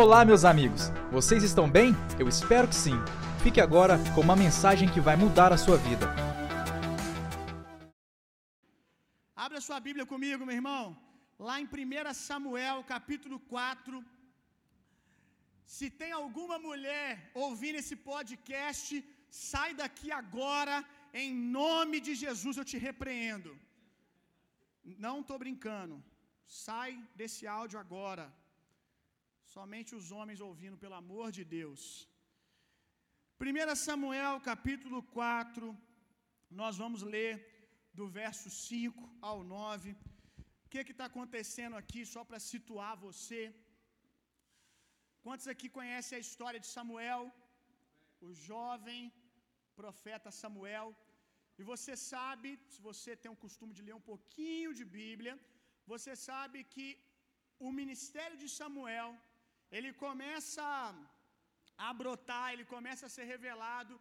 Olá, meus amigos! Vocês estão bem? Eu espero que sim. Fique agora com uma mensagem que vai mudar a sua vida. Abra sua Bíblia comigo, meu irmão. Lá em 1 Samuel, capítulo 4. Se tem alguma mulher ouvindo esse podcast, sai daqui agora, em nome de Jesus eu te repreendo. Não estou brincando. Sai desse áudio agora. Somente os homens ouvindo, pelo amor de Deus. 1 Samuel capítulo 4, nós vamos ler do verso 5 ao 9. O que está acontecendo aqui, só para situar você? Quantos aqui conhecem a história de Samuel, o jovem profeta Samuel? E você sabe, se você tem o costume de ler um pouquinho de Bíblia, você sabe que o ministério de Samuel, ele começa a brotar, ele começa a ser revelado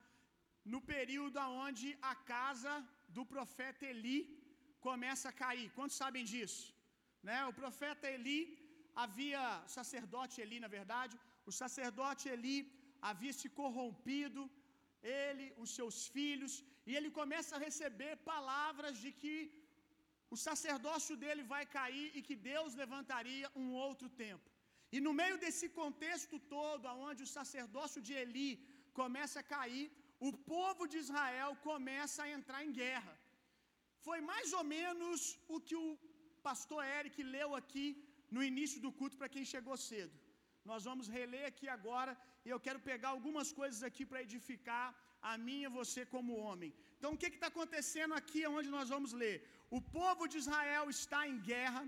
no período onde a casa do profeta Eli começa a cair. Quantos sabem disso? Né? O profeta Eli havia, o sacerdote Eli, na verdade, o sacerdote Eli havia se corrompido, ele, os seus filhos, e ele começa a receber palavras de que o sacerdócio dele vai cair e que Deus levantaria um outro tempo. E no meio desse contexto todo, onde o sacerdócio de Eli começa a cair, o povo de Israel começa a entrar em guerra. Foi mais ou menos o que o pastor Eric leu aqui no início do culto para quem chegou cedo. Nós vamos reler aqui agora e eu quero pegar algumas coisas aqui para edificar a e você como homem. Então, o que está acontecendo aqui onde nós vamos ler? O povo de Israel está em guerra,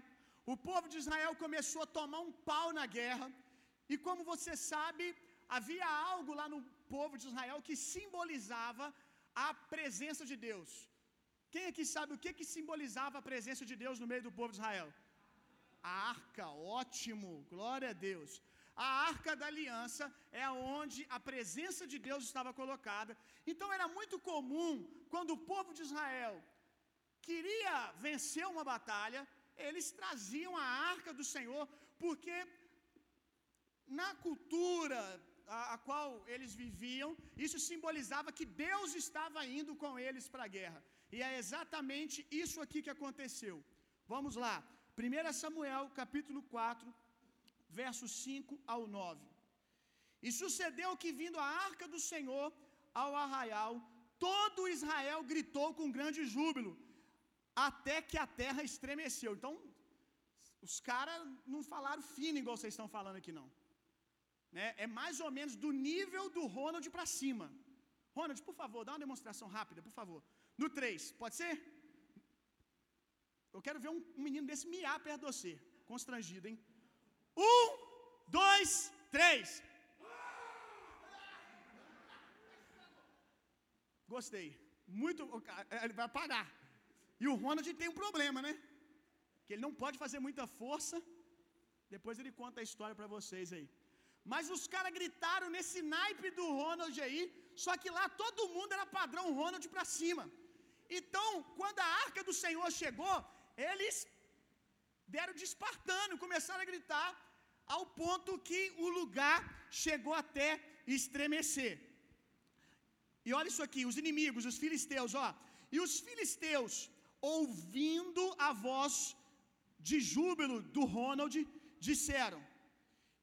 o povo de Israel começou a tomar um pau na guerra, e como você sabe, havia algo lá no povo de Israel que simbolizava a presença de Deus. Quem aqui sabe o que, que simbolizava a presença de Deus no meio do povo de Israel? A arca, ótimo, glória a Deus. A arca da aliança é onde a presença de Deus estava colocada. Então era muito comum, quando o povo de Israel queria vencer uma batalha, eles traziam a arca do Senhor, porque na cultura a, a, qual eles viviam, isso simbolizava que Deus estava indo com eles para a guerra. E é exatamente isso aqui que aconteceu. Vamos lá. 1 Samuel, capítulo 4, versos 5 ao 9. E sucedeu que, vindo a arca do Senhor ao arraial, todo Israel gritou com grande júbilo, até que a terra estremeceu. Então, os caras não falaram fino igual vocês estão falando aqui, não. Né? É mais ou menos do nível do Ronald para cima. Ronald, por favor, dá uma demonstração rápida, por favor. No 3, pode ser? Eu quero ver um, menino desse miar perto de você. Constrangido, hein? Um, dois, três. Gostei. Muito. Ele vai apagar. E o Ronald tem um problema, né? Que ele não pode fazer muita força. Depois ele conta a história para vocês aí. Mas os caras gritaram nesse naipe do Ronald aí, só que lá todo mundo era padrão Ronald para cima. Então, quando a arca do Senhor chegou, eles deram de espartano, começaram a gritar, ao ponto que o lugar chegou até estremecer. E olha isso aqui, os inimigos, os filisteus, ó. E os filisteus, ouvindo a voz de júbilo do Ronald, disseram: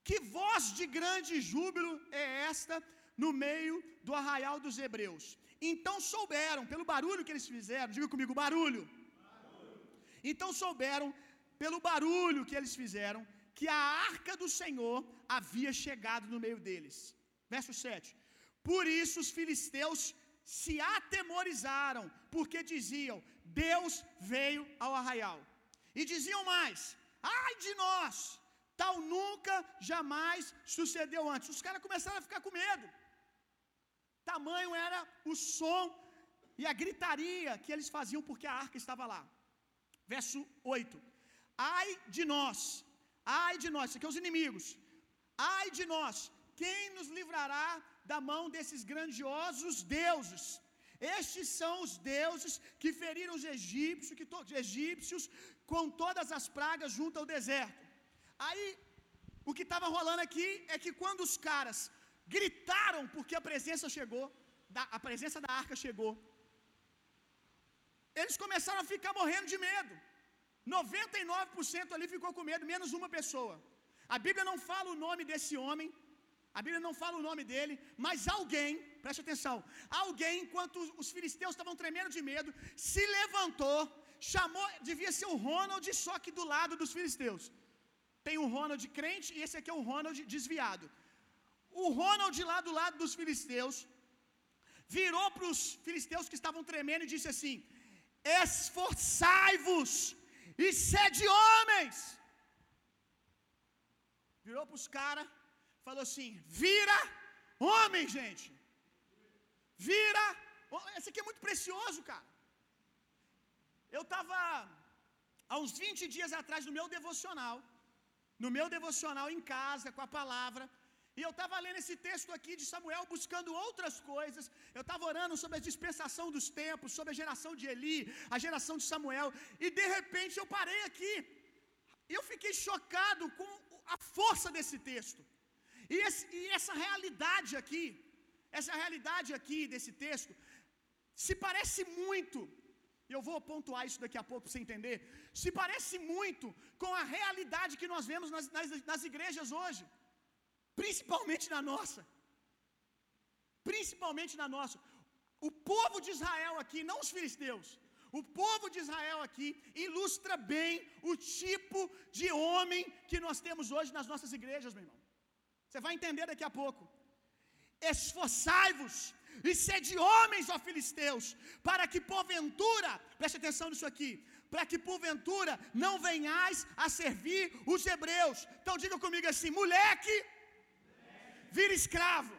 Que voz de grande júbilo é esta no meio do arraial dos hebreus? Então souberam, pelo barulho que eles fizeram, diga comigo, barulho. Então souberam, pelo barulho que eles fizeram, que a arca do Senhor havia chegado no meio deles. Verso 7. Por isso os filisteus se atemorizaram, porque diziam: Deus veio ao arraial. E diziam mais: Ai de nós, tal nunca jamais sucedeu antes. Os caras começaram a ficar com medo. Tamanho era o som e a gritaria que eles faziam porque a arca estava lá. Verso 8: Ai de nós, ai de nós, isso aqui é os inimigos. Ai de nós, quem nos livrará da mão desses grandiosos deuses? Estes são os deuses que feriram os egípcios, que to, egípcios com todas as pragas junto ao deserto. Aí o que estava rolando aqui é que quando os caras gritaram porque a presença chegou, a presença da arca chegou, eles começaram a ficar morrendo de medo. 99% ali ficou com medo, menos uma pessoa. A Bíblia não fala o nome desse homem, a Bíblia não fala o nome dele, mas alguém, preste atenção, alguém, enquanto os filisteus estavam tremendo de medo, se levantou, chamou, devia ser o Ronald, só que do lado dos filisteus. Tem o Ronald crente e esse aqui é o Ronald desviado. O Ronald lá do lado dos filisteus virou para os filisteus que estavam tremendo e disse assim: Esforçai-vos e sede homens. Virou para os caras, falou assim: Vira homem, gente. Vira. Esse aqui é muito precioso, cara. Eu estava há uns 20 dias atrás no meu devocional, no meu devocional em casa, com a palavra, e eu estava lendo esse texto aqui de Samuel, buscando outras coisas. Eu estava orando sobre a dispensação dos tempos, sobre a geração de Eli, a geração de Samuel. E de repente eu parei aqui. E eu fiquei chocado com a força desse texto. E, esse, e essa realidade aqui, essa realidade aqui desse texto, se parece muito, e eu vou pontuar isso daqui a pouco para você entender, se parece muito com a realidade que nós vemos nas, nas, nas igrejas hoje principalmente na nossa. Principalmente na nossa. O povo de Israel aqui, não os filisteus, o povo de Israel aqui ilustra bem o tipo de homem que nós temos hoje nas nossas igrejas, meu irmão. Você vai entender daqui a pouco. Esforçai-vos e sede homens, ó filisteus, para que porventura, preste atenção nisso aqui, para que porventura não venhais a servir os hebreus. Então diga comigo assim, moleque, vira escravo.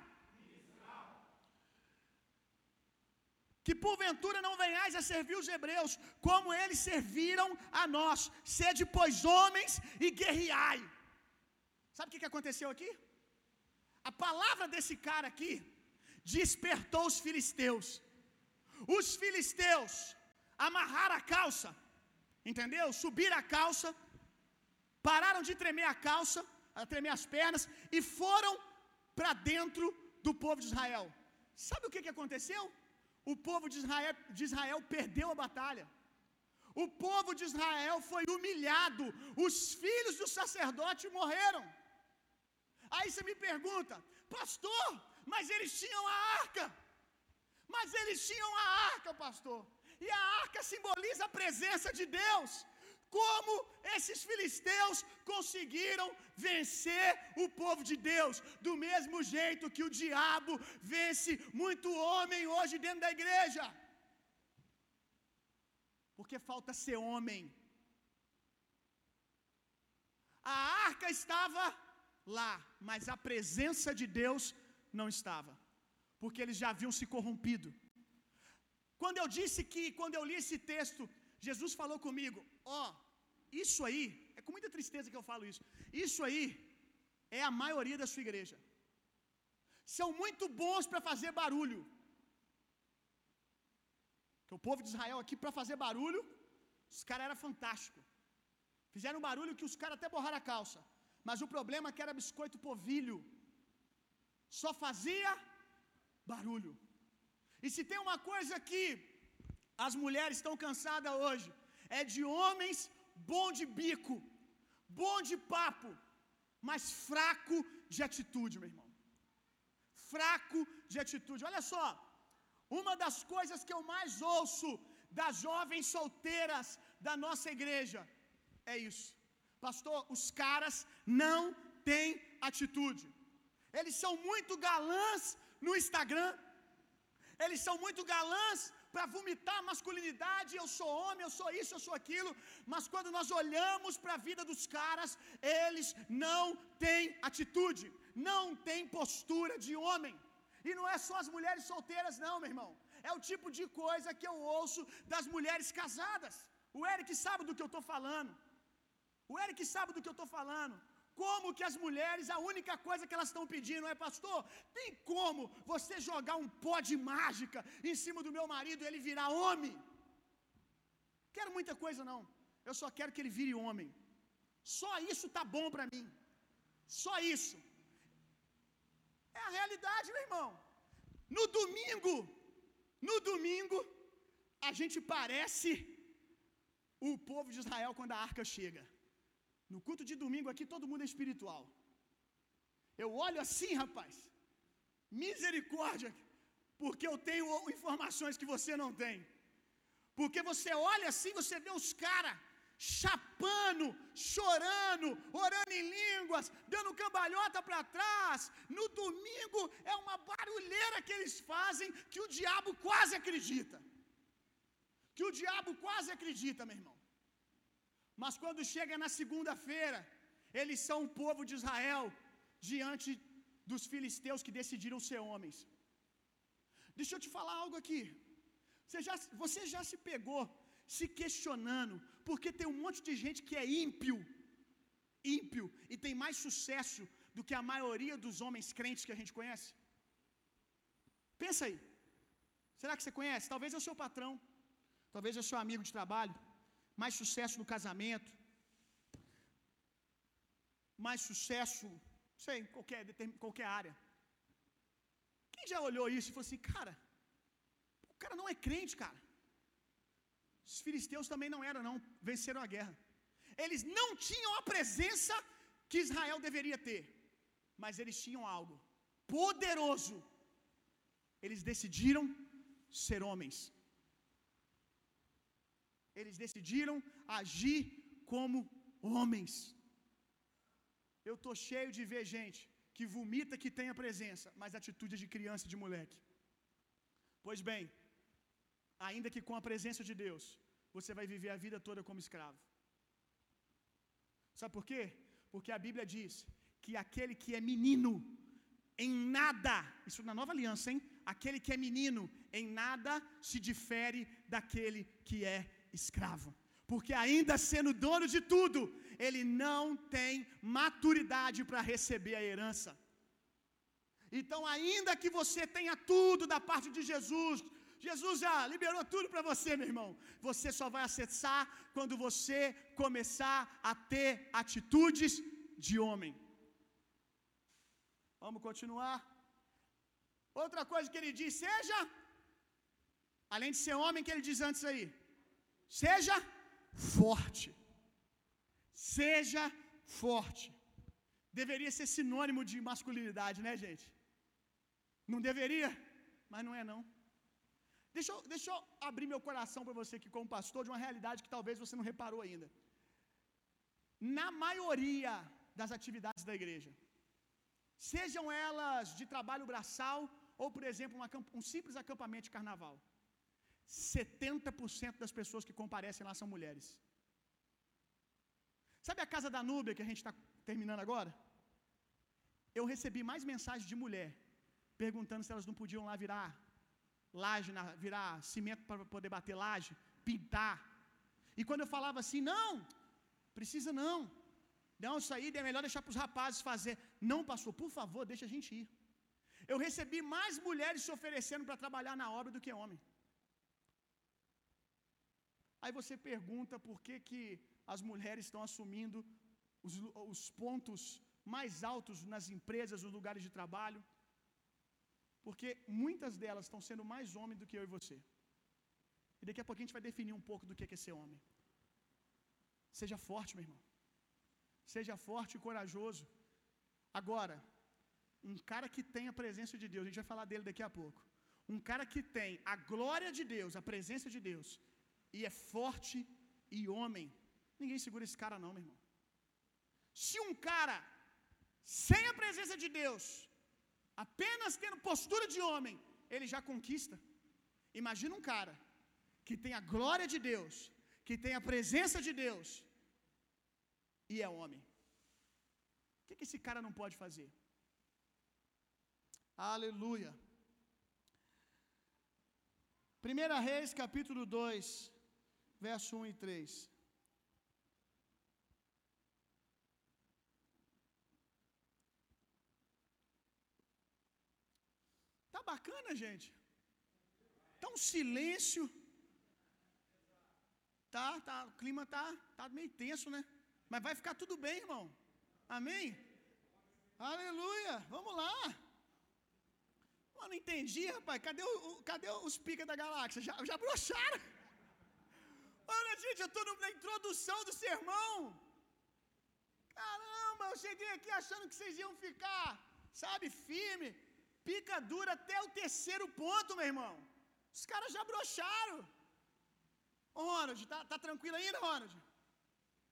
Que porventura não venhais a servir os hebreus, como eles serviram a nós. Sede, pois, homens e guerreai. Sabe o que aconteceu aqui? A palavra desse cara aqui despertou os filisteus. Os filisteus amarraram a calça, entendeu? Subiram a calça, pararam de tremer a calça, a tremer as pernas e foram para dentro do povo de Israel. Sabe o que, que aconteceu? O povo de Israel, de Israel perdeu a batalha. O povo de Israel foi humilhado. Os filhos do sacerdote morreram. Aí você me pergunta, pastor, mas eles tinham a arca. Mas eles tinham a arca, pastor. E a arca simboliza a presença de Deus. Como esses filisteus conseguiram vencer o povo de Deus? Do mesmo jeito que o diabo vence muito homem hoje dentro da igreja. Porque falta ser homem. A arca estava lá, mas a presença de Deus não estava, porque eles já haviam se corrompido. Quando eu disse que, quando eu li esse texto, Jesus falou comigo: Ó, oh, isso aí, é com muita tristeza que eu falo isso. Isso aí é a maioria da sua igreja. São muito bons para fazer barulho. Que o povo de Israel aqui para fazer barulho, os caras eram fantásticos. Fizeram barulho que os caras até borraram a calça. Mas o problema é que era biscoito povilho. Só fazia barulho. E se tem uma coisa que as mulheres estão cansadas hoje, é de homens bom de bico, bom de papo, mas fraco de atitude, meu irmão. Fraco de atitude. Olha só, uma das coisas que eu mais ouço das jovens solteiras da nossa igreja é isso. Pastor, os caras não têm atitude. Eles são muito galãs no Instagram. Eles são muito galãs para vomitar masculinidade, eu sou homem, eu sou isso, eu sou aquilo, mas quando nós olhamos para a vida dos caras, eles não têm atitude, não têm postura de homem. E não é só as mulheres solteiras, não, meu irmão. É o tipo de coisa que eu ouço das mulheres casadas. O Eric sabe do que eu estou falando. O Eric sabe do que eu estou falando. Como que as mulheres, a única coisa que elas estão pedindo é, pastor, tem como você jogar um pó de mágica em cima do meu marido e ele virar homem? Quero muita coisa não. Eu só quero que ele vire homem. Só isso tá bom para mim. Só isso. É a realidade, meu irmão. No domingo, no domingo, a gente parece o povo de Israel quando a arca chega. No culto de domingo aqui todo mundo é espiritual. Eu olho assim, rapaz. Misericórdia, porque eu tenho informações que você não tem. Porque você olha assim, você vê os caras chapando, chorando, orando em línguas, dando cambalhota para trás. No domingo é uma barulheira que eles fazem que o diabo quase acredita. Que o diabo quase acredita, meu irmão. Mas quando chega na segunda-feira, eles são o povo de Israel diante dos filisteus que decidiram ser homens. Deixa eu te falar algo aqui. Você já, você já se pegou se questionando, porque tem um monte de gente que é ímpio, ímpio, e tem mais sucesso do que a maioria dos homens crentes que a gente conhece? Pensa aí. Será que você conhece? Talvez é o seu patrão, talvez é o seu amigo de trabalho, mais sucesso no casamento, mais sucesso, sei, em qualquer, qualquer área. Quem já olhou isso e falou assim, cara, o cara não é crente, cara. Os filisteus também não eram, não, venceram a guerra. Eles não tinham a presença que Israel deveria ter, mas eles tinham algo poderoso. Eles decidiram ser homens. Eles decidiram agir como homens. Eu tô cheio de ver gente que vomita que tem a presença, mas atitude de criança de moleque. Pois bem, ainda que com a presença de Deus, você vai viver a vida toda como escravo. Sabe por quê? Porque a Bíblia diz que aquele que é menino, em nada, isso na nova aliança, hein? Aquele que é menino, em nada se difere daquele que é escravo. Porque ainda sendo dono de tudo, ele não tem maturidade para receber a herança. Então, ainda que você tenha tudo da parte de Jesus, Jesus já liberou tudo para você, meu irmão. Você só vai acessar quando você começar a ter atitudes de homem. Vamos continuar. Outra coisa que ele diz: seja, além de ser homem, que ele diz antes aí, seja forte. Seja forte. Deveria ser sinônimo de masculinidade, né, gente? Não deveria, mas não é não. Deixa eu, deixa eu abrir meu coração para você aqui como pastor de uma realidade que talvez você não reparou ainda. Na maioria das atividades da igreja, sejam elas de trabalho braçal ou, por exemplo, um, um simples acampamento de carnaval, 70% das pessoas que comparecem lá são mulheres. Sabe a casa da Núbia que a gente está terminando agora? Eu recebi mais mensagens de mulher perguntando se elas não podiam lá virar laje, virar cimento para poder bater laje, pintar. E quando eu falava assim, não, precisa não. Não, isso aí é melhor deixar para os rapazes fazer. Não, pastor, por favor, deixa a gente ir. Eu recebi mais mulheres se oferecendo para trabalhar na obra do que homem. Aí você pergunta por que, que as mulheres estão assumindo os, os pontos mais altos nas empresas, nos lugares de trabalho. Porque muitas delas estão sendo mais homens do que eu e você. E daqui a pouco a gente vai definir um pouco do que é ser homem. Seja forte, meu irmão. Seja forte e corajoso. Agora, um cara que tem a presença de Deus, a gente vai falar dele daqui a pouco. Um cara que tem a glória de Deus, a presença de Deus, e é forte e homem. Ninguém segura esse cara, não, meu irmão. Se um cara sem a presença de Deus apenas tendo postura de homem, ele já conquista. Imagina um cara que tem a glória de Deus, que tem a presença de Deus e é homem. O que, que esse cara não pode fazer? Aleluia. 1 Reis, capítulo 2, verso 1 e 3. bacana, gente. Tá um silêncio. Tá, tá, o clima tá, tá meio tenso, né? Mas vai ficar tudo bem, irmão. Amém? Aleluia. Vamos lá. Não entendi, rapaz. Cadê, o, cadê os pica da galáxia? Já, já broxaram? Olha, gente, eu estou na introdução do sermão. Caramba, eu cheguei aqui achando que vocês iam ficar, sabe, firme, pica dura até o terceiro ponto, meu irmão. Os caras já broxaram. Ô, Ronald, tá, tá tranquilo ainda, Ronald?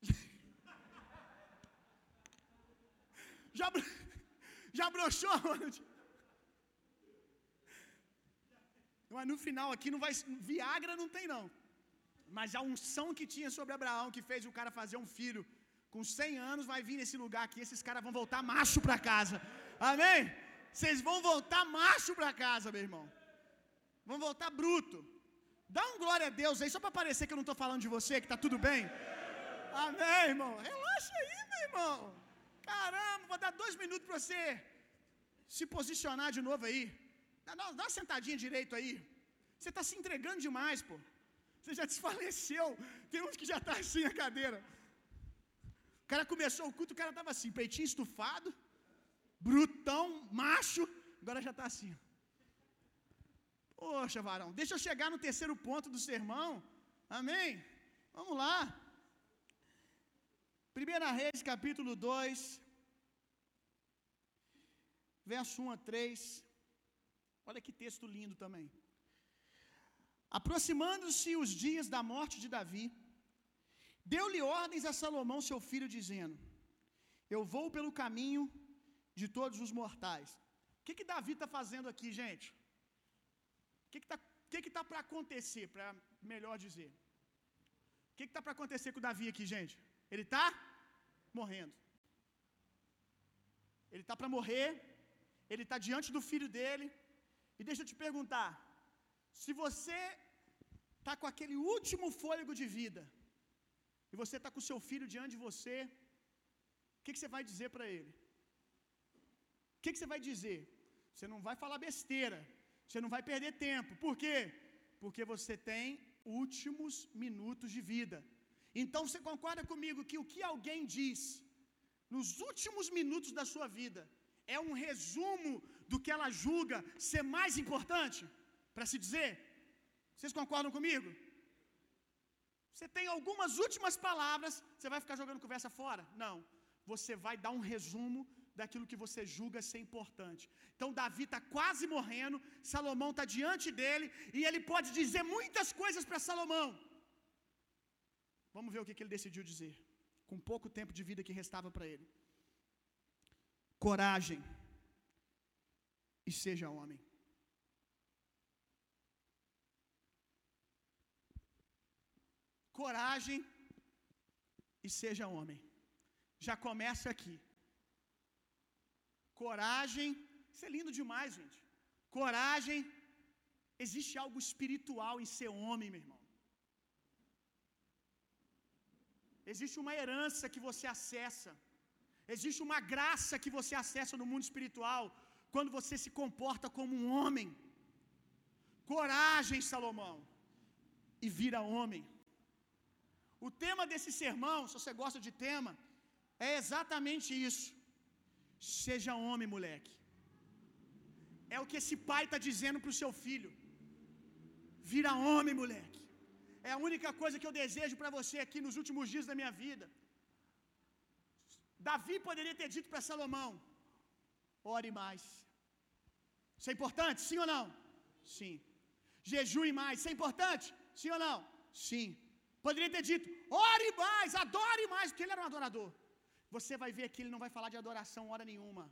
já, já broxou, Ronald? Mas no final aqui não vai. Viagra não tem, não. Mas a unção que tinha sobre Abraão, que fez o cara fazer um filho com 100 anos, vai vir nesse lugar aqui. Esses caras vão voltar macho para casa. Amém? Vocês vão voltar macho para casa, meu irmão. Vão voltar bruto. Dá um glória a Deus aí, só para parecer que eu não estou falando de você, que está tudo bem. Amém, irmão. Relaxa aí, meu irmão. Caramba, vou dar dois minutos para você se posicionar de novo aí. Dá, dá uma sentadinha direito aí. Você está se entregando demais, pô. Você já desfaleceu. Tem uns que já está assim a cadeira. O cara começou o culto, o cara estava assim, peitinho estufado, brutão, macho. Agora já está assim. Poxa, varão, deixa eu chegar no terceiro ponto do sermão. Amém? Vamos lá. Primeira Reis, capítulo 2, verso 1 a 3. Olha que texto lindo também. Aproximando-se os dias da morte de Davi, deu-lhe ordens a Salomão, seu filho, dizendo: Eu vou pelo caminho de todos os mortais. O que, que Davi está fazendo aqui, gente? O que está que que tá para acontecer, para melhor dizer? O que está para acontecer com Davi aqui, gente? Ele está morrendo. Ele está para morrer. Ele está diante do filho dele. E deixa eu te perguntar: se você está com aquele último fôlego de vida, e você está com o seu filho diante de você, o que, que você vai dizer para ele? O que, que você vai dizer? Você não vai falar besteira, você não vai perder tempo. Por quê? Porque você tem últimos minutos de vida. Então você concorda comigo que o que alguém diz nos últimos minutos da sua vida é um resumo do que ela julga ser mais importante para se dizer? Vocês concordam comigo? Você tem algumas últimas palavras, você vai ficar jogando conversa fora? Não. Você vai dar um resumo daquilo que você julga ser importante. Então Davi está quase morrendo, Salomão está diante dele e ele pode dizer muitas coisas para Salomão. Vamos ver o que, que ele decidiu dizer, com pouco tempo de vida que restava para ele. Coragem e seja homem. Coragem e seja homem. Já começa aqui. Coragem, isso é lindo demais, gente. Coragem, existe algo espiritual em ser homem, meu irmão. Existe uma herança que você acessa. Existe uma graça que você acessa no mundo espiritual quando você se comporta como um homem. Coragem, Salomão, e vira homem. O tema desse sermão, se você gosta de tema, é exatamente isso. Seja homem, moleque. É o que esse pai está dizendo para o seu filho. Vira homem, moleque. É a única coisa que eu desejo para você aqui nos últimos dias da minha vida. Davi poderia ter dito para Salomão: ore mais. Isso é importante? Sim ou não? Sim. Jejue mais. Isso é importante? Sim ou não? Sim. Poderia ter dito: ore mais, adore mais, porque ele era um adorador. Você vai ver que ele não vai falar de adoração hora nenhuma.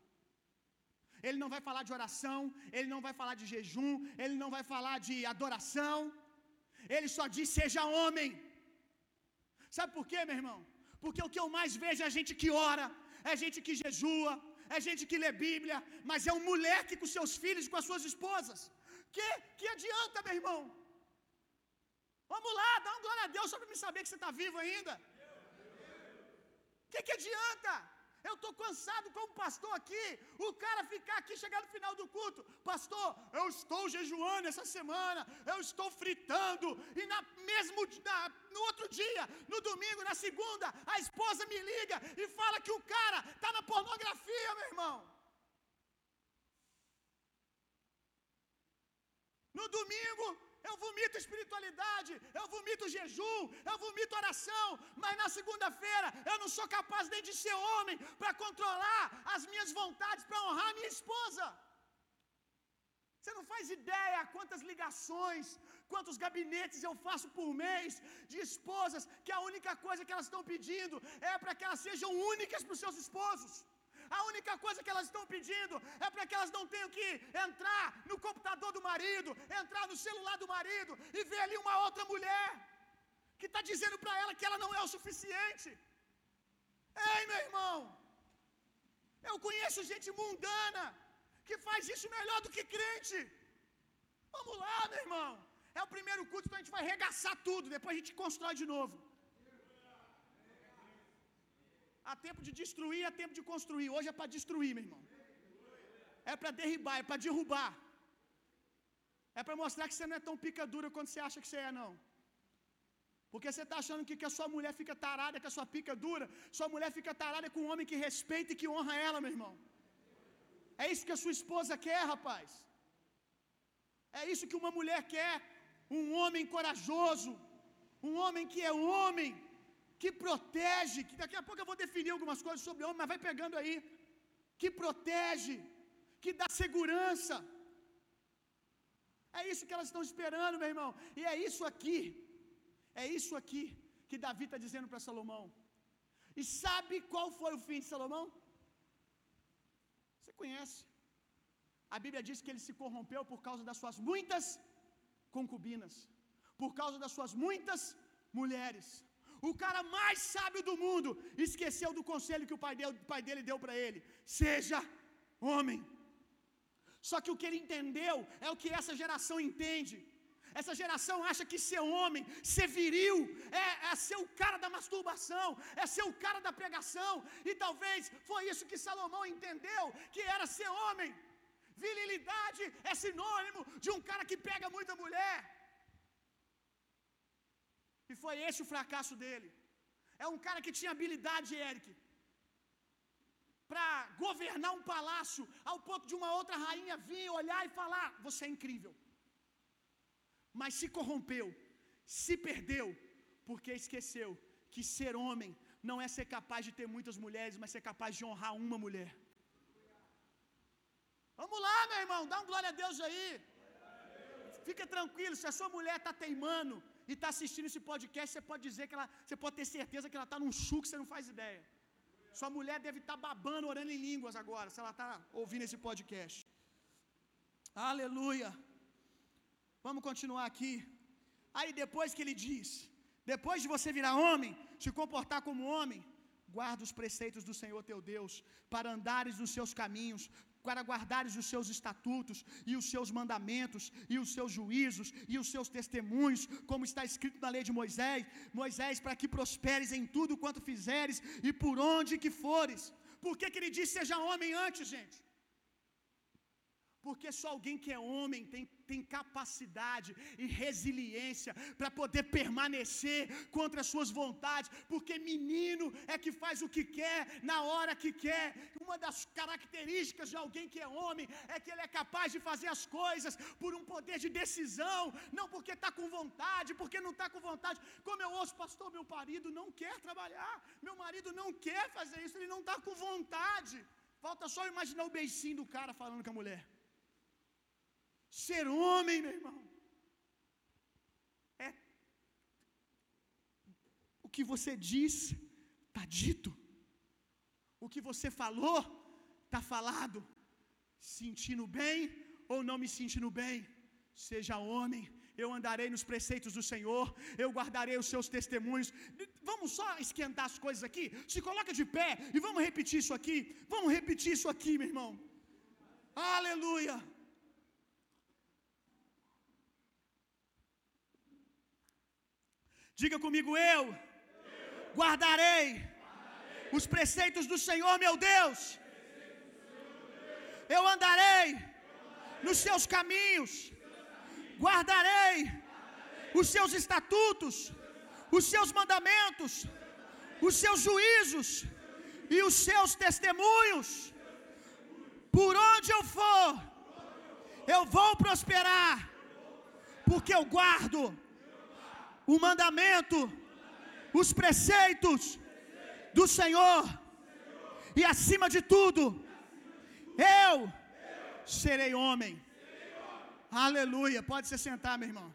Ele não vai falar de oração, ele não vai falar de jejum, ele não vai falar de adoração. Ele só diz: seja homem. Sabe por quê, meu irmão? Porque o que eu mais vejo é gente que ora, é gente que jejua, é gente que lê Bíblia, mas é um moleque com seus filhos e com as suas esposas. Que, que adianta, meu irmão? Vamos lá, dá um glória a Deus só para me saber que você está vivo ainda. O que, que adianta? Eu estou cansado como pastor aqui. O cara ficar aqui, chegar no final do culto. Pastor, eu estou jejuando essa semana. Eu estou fritando. E na mesmo na, no outro dia, no domingo, na segunda, a esposa me liga e fala que o cara está na pornografia, meu irmão. No domingo, eu vomito espiritualidade, eu vomito jejum, eu vomito oração, mas na segunda-feira eu não sou capaz nem de ser homem para controlar as minhas vontades, para honrar minha esposa. Você não faz ideia quantas ligações, quantos gabinetes eu faço por mês de esposas que a única coisa que elas estão pedindo é para que elas sejam únicas para os seus esposos. A única coisa que elas estão pedindo é para que elas não tenham que entrar no computador do marido, entrar no celular do marido e ver ali uma outra mulher que está dizendo para ela que ela não é o suficiente. Ei, meu irmão, eu conheço gente mundana que faz isso melhor do que crente. Vamos lá, meu irmão. É o primeiro culto, então a gente vai regaçar tudo, depois a gente constrói de novo. Há tempo de destruir, há tempo de construir. Hoje é para destruir, meu irmão. É para derribar, é para derrubar. É para mostrar que você não é tão pica dura quanto você acha que você é, não. Porque você está achando que, que a sua mulher fica tarada, que a sua pica dura. Sua mulher fica tarada com um homem que respeita e que honra ela, meu irmão. É isso que a sua esposa quer, rapaz. É isso que uma mulher quer. Um homem corajoso. Um homem que é homem que protege, que daqui a pouco eu vou definir algumas coisas sobre homem, mas vai pegando aí, que protege, que dá segurança. É isso que elas estão esperando, meu irmão. E é isso aqui, é isso aqui que Davi está dizendo para Salomão. E sabe qual foi o fim de Salomão? Você conhece. A Bíblia diz que ele se corrompeu por causa das suas muitas concubinas, por causa das suas muitas mulheres. O cara mais sábio do mundo esqueceu do conselho que o pai dele, o pai dele deu para ele: seja homem. Só que o que ele entendeu é o que essa geração entende. Essa geração acha que ser homem, ser viril, é, é, ser o cara da masturbação, é ser o cara da pregação. E talvez foi isso que Salomão entendeu: que era ser homem. Virilidade é sinônimo de um cara que pega muita mulher. E foi esse o fracasso dele. É um cara que tinha habilidade, Eric, para governar um palácio, ao ponto de uma outra rainha vir, olhar e falar: Você é incrível. Mas se corrompeu, se perdeu, porque esqueceu que ser homem não é ser capaz de ter muitas mulheres, mas ser capaz de honrar uma mulher. Vamos lá, meu irmão, dá um glória a Deus aí. Fica tranquilo, se a sua mulher está teimando, e está assistindo esse podcast, você pode dizer que ela, você pode ter certeza que ela está num chu que você não faz ideia. Sua mulher deve estar tá babando, orando em línguas agora, se ela está ouvindo esse podcast. Aleluia. Vamos continuar aqui. Aí depois que ele diz: depois de você virar homem, se comportar como homem, guarda os preceitos do Senhor teu Deus, para andares nos seus caminhos, para guardares os seus estatutos e os seus mandamentos e os seus juízos e os seus testemunhos, como está escrito na lei de Moisés, Moisés, para que prosperes em tudo quanto fizeres e por onde que fores. Por que, que ele diz seja homem antes, gente? Porque só alguém que é homem tem, tem capacidade e resiliência para poder permanecer contra as suas vontades. Porque menino é que faz o que quer, na hora que quer. Uma das características de alguém que é homem é que ele é capaz de fazer as coisas por um poder de decisão, não porque está com vontade, porque não está com vontade. Como eu ouço, pastor, meu marido não quer trabalhar, meu marido não quer fazer isso, ele não está com vontade. Falta só imaginar o beicinho do cara falando com a mulher. Ser homem, meu irmão, é o que você diz, está dito. O que você falou, está falado. Sentindo bem ou não me sentindo bem, seja homem. Eu andarei nos preceitos do Senhor, eu guardarei os seus testemunhos. Vamos só esquentar as coisas aqui. Se coloca de pé e vamos repetir isso aqui. Vamos repetir isso aqui, meu irmão. Aleluia. Diga comigo, eu guardarei os preceitos do Senhor, meu Deus. Eu andarei nos seus caminhos, guardarei os seus estatutos, os seus mandamentos, os seus juízos e os seus testemunhos. Por onde eu for, eu vou prosperar, porque eu guardo o mandamento, os preceitos do Senhor, e acima de tudo, eu serei homem. Aleluia. Pode se sentar, meu irmão.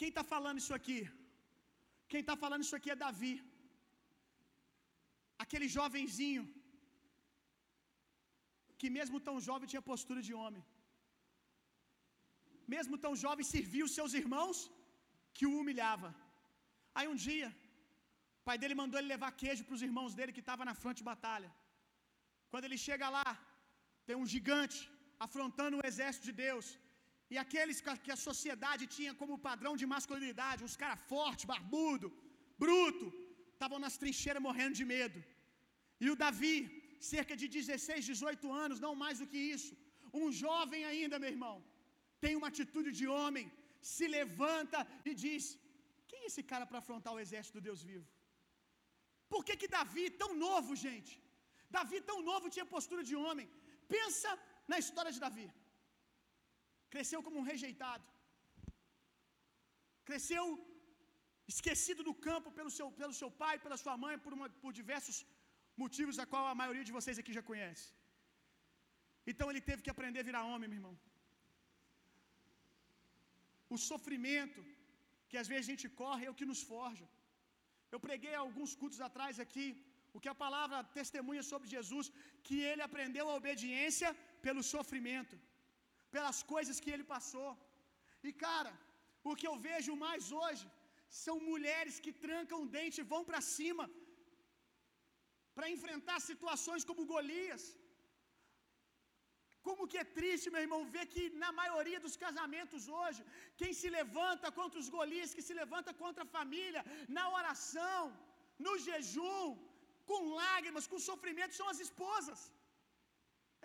Quem está falando isso aqui? Quem está falando isso aqui é Davi, aquele jovenzinho, que mesmo tão jovem tinha postura de homem, mesmo tão jovem serviu seus irmãos que o humilhava. Aí um dia, o pai dele mandou ele levar queijo para os irmãos dele que estavam na frente de batalha. Quando ele chega lá, tem um gigante afrontando o exército de Deus. E aqueles que a sociedade tinha como padrão de masculinidade, uns caras fortes, barbudo, bruto, estavam nas trincheiras morrendo de medo. E o Davi, cerca de 16, 18 anos, não mais do que isso, um jovem ainda, meu irmão, tem uma atitude de homem, se levanta e diz: Quem é esse cara para afrontar o exército do Deus vivo? Por que, que Davi, tão novo, gente, Davi, tão novo, tinha postura de homem? Pensa na história de Davi. Cresceu como um rejeitado. Cresceu esquecido do campo pelo seu, pelo seu pai, pela sua mãe, por, uma, por diversos motivos a qual a maioria de vocês aqui já conhece. Então ele teve que aprender a virar homem, meu irmão. O sofrimento que às vezes a gente corre é o que nos forja. Eu preguei alguns cultos atrás aqui o que a palavra testemunha sobre Jesus, que ele aprendeu a obediência pelo sofrimento, pelas coisas que ele passou. E cara, o que eu vejo mais hoje são mulheres que trancam o dente e vão para cima para enfrentar situações como Golias. Como que é triste, meu irmão, ver que na maioria dos casamentos hoje, quem se levanta contra os Golias, que se levanta contra a família, na oração, no jejum, com lágrimas, com sofrimento, são as esposas.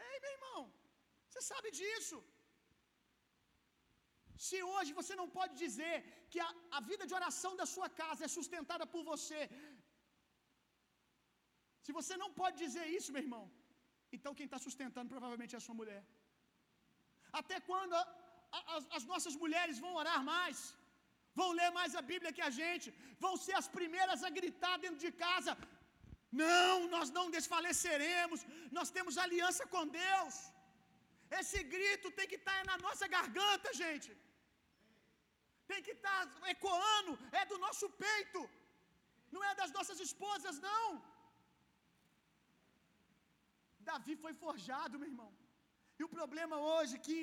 Ei, meu irmão, você sabe disso. Se hoje você não pode dizer que a, a vida de oração da sua casa é sustentada por você, se você não pode dizer isso, meu irmão, então quem está sustentando provavelmente é a sua mulher. Até quando a, a, as, as nossas mulheres vão orar mais, vão ler mais a Bíblia que a gente, vão ser as primeiras a gritar dentro de casa: não, nós não desfaleceremos, nós temos aliança com Deus. Esse grito tem que estar na nossa garganta, gente. Tem que estar ecoando, é do nosso peito, não é das nossas esposas, não. Davi foi forjado, meu irmão. E o problema hoje é que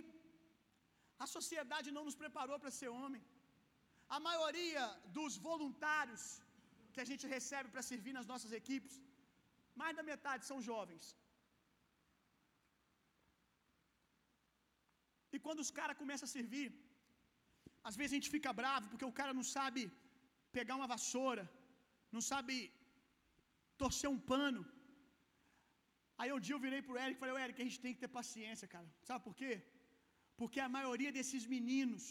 a sociedade não nos preparou para ser homem. A maioria dos voluntários que a gente recebe para servir nas nossas equipes, mais da metade são jovens. E quando os caras começam a servir, às vezes a gente fica bravo porque o cara não sabe pegar uma vassoura, não sabe torcer um pano. Aí um dia eu virei pro Eric e falei, Eric, a gente tem que ter paciência, cara. Sabe por quê? Porque a maioria desses meninos,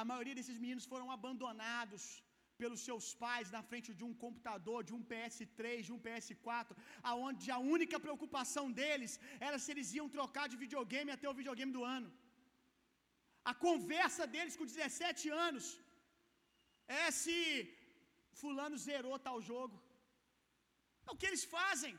a maioria desses meninos foram abandonados pelos seus pais na frente de um computador, de um PS3, de um PS4, aonde a única preocupação deles era se eles iam trocar de videogame até o videogame do ano. A conversa deles com 17 anos é se fulano zerou tal jogo. É o que eles fazem.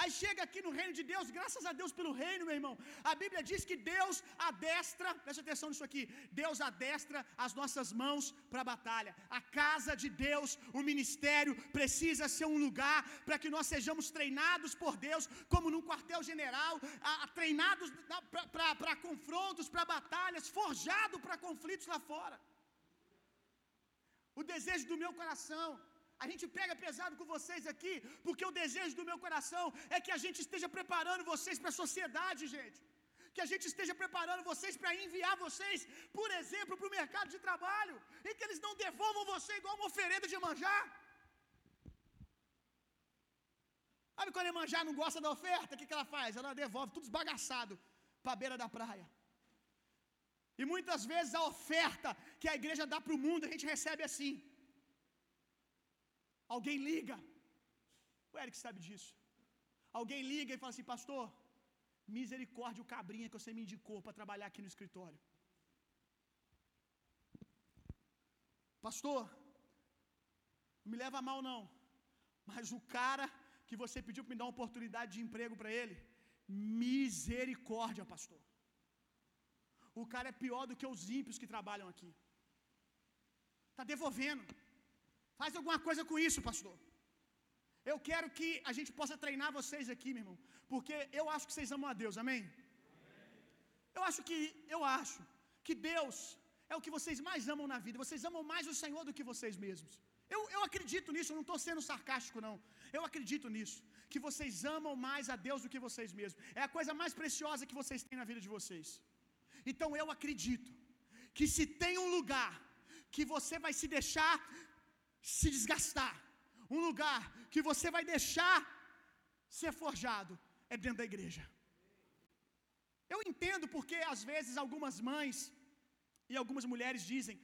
Aí chega aqui no reino de Deus, graças a Deus pelo reino, meu irmão. A Bíblia diz que Deus adestra, presta atenção nisso aqui. Deus adestra as nossas mãos para a batalha. A casa de Deus, o ministério, precisa ser um lugar para que nós sejamos treinados por Deus, como num quartel-general, treinados para confrontos, para batalhas, forjado para conflitos lá fora. O desejo do meu coração a gente pega pesado com vocês aqui, porque o desejo do meu coração é que a gente esteja preparando vocês para a sociedade, gente. que a gente esteja preparando vocês para enviar vocês, por exemplo, para o mercado de trabalho, e que eles não devolvam você igual uma oferenda de manjar. Sabe quando a manjar não gosta da oferta, o que, que ela faz? Ela devolve tudo esbagaçado para a beira da praia. E muitas vezes a oferta que a igreja dá para o mundo, a gente recebe assim. Alguém liga. O Eric sabe disso. Alguém liga e fala assim, pastor, misericórdia o cabrinha que você me indicou para trabalhar aqui no escritório. Pastor, não me leva mal não, mas o cara que você pediu para me dar uma oportunidade de emprego para ele, misericórdia, pastor. O cara é pior do que os ímpios que trabalham aqui. Está devolvendo. Faz alguma coisa com isso, pastor. Eu quero que a gente possa treinar vocês aqui, meu irmão, porque eu acho que vocês amam a Deus, amém? Eu acho que eu acho que Deus é o que vocês mais amam na vida. Vocês amam mais o Senhor do que vocês mesmos. Eu, eu acredito nisso, eu não estou sendo sarcástico, não. Eu acredito nisso. Que vocês amam mais a Deus do que vocês mesmos. É a coisa mais preciosa que vocês têm na vida de vocês. Então eu acredito que se tem um lugar que você vai se deixar se desgastar, um lugar que você vai deixar ser forjado, é dentro da igreja. Eu entendo porque às vezes algumas mães e algumas mulheres dizem: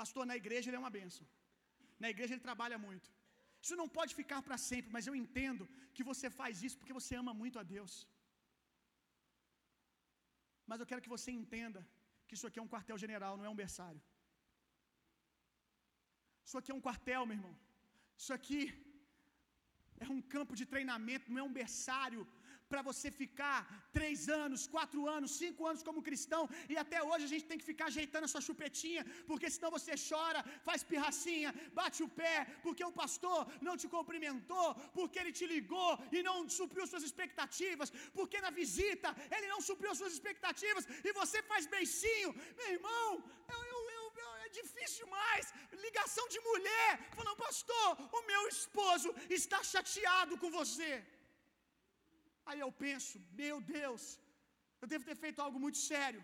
Pastor, na igreja ele é uma bênção, na igreja ele trabalha muito. Isso não pode ficar para sempre, mas eu entendo que você faz isso porque você ama muito a Deus. Mas eu quero que você entenda que isso aqui é um quartel-general, não é um berçário. Isso aqui é um quartel, meu irmão. Isso aqui é um campo de treinamento, não é um berçário para você ficar três anos, quatro anos, cinco anos como cristão e até hoje a gente tem que ficar ajeitando a sua chupetinha, porque senão você chora, faz pirracinha, bate o pé, porque o pastor não te cumprimentou, porque ele te ligou e não supriu suas expectativas, porque na visita ele não supriu suas expectativas e você faz beicinho, meu irmão, é difícil demais. Ligação de mulher falando, pastor, o meu esposo está chateado com você. Aí eu penso, meu Deus, eu devo ter feito algo muito sério.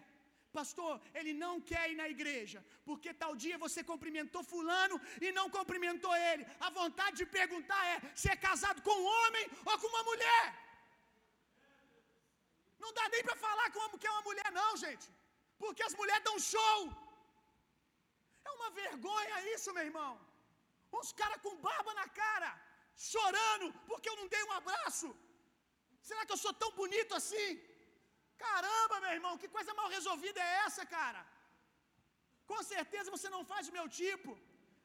Pastor, ele não quer ir na igreja, porque tal dia você cumprimentou Fulano e não cumprimentou ele. A vontade de perguntar é: se é casado com um homem ou com uma mulher? Não dá nem para falar como que é uma mulher, não, gente, porque as mulheres dão show. É uma vergonha isso, meu irmão. Uns caras com barba na cara, chorando porque eu não dei um abraço. Será que eu sou tão bonito assim? Caramba, meu irmão, que coisa mal resolvida é essa, cara? Com certeza você não faz o meu tipo.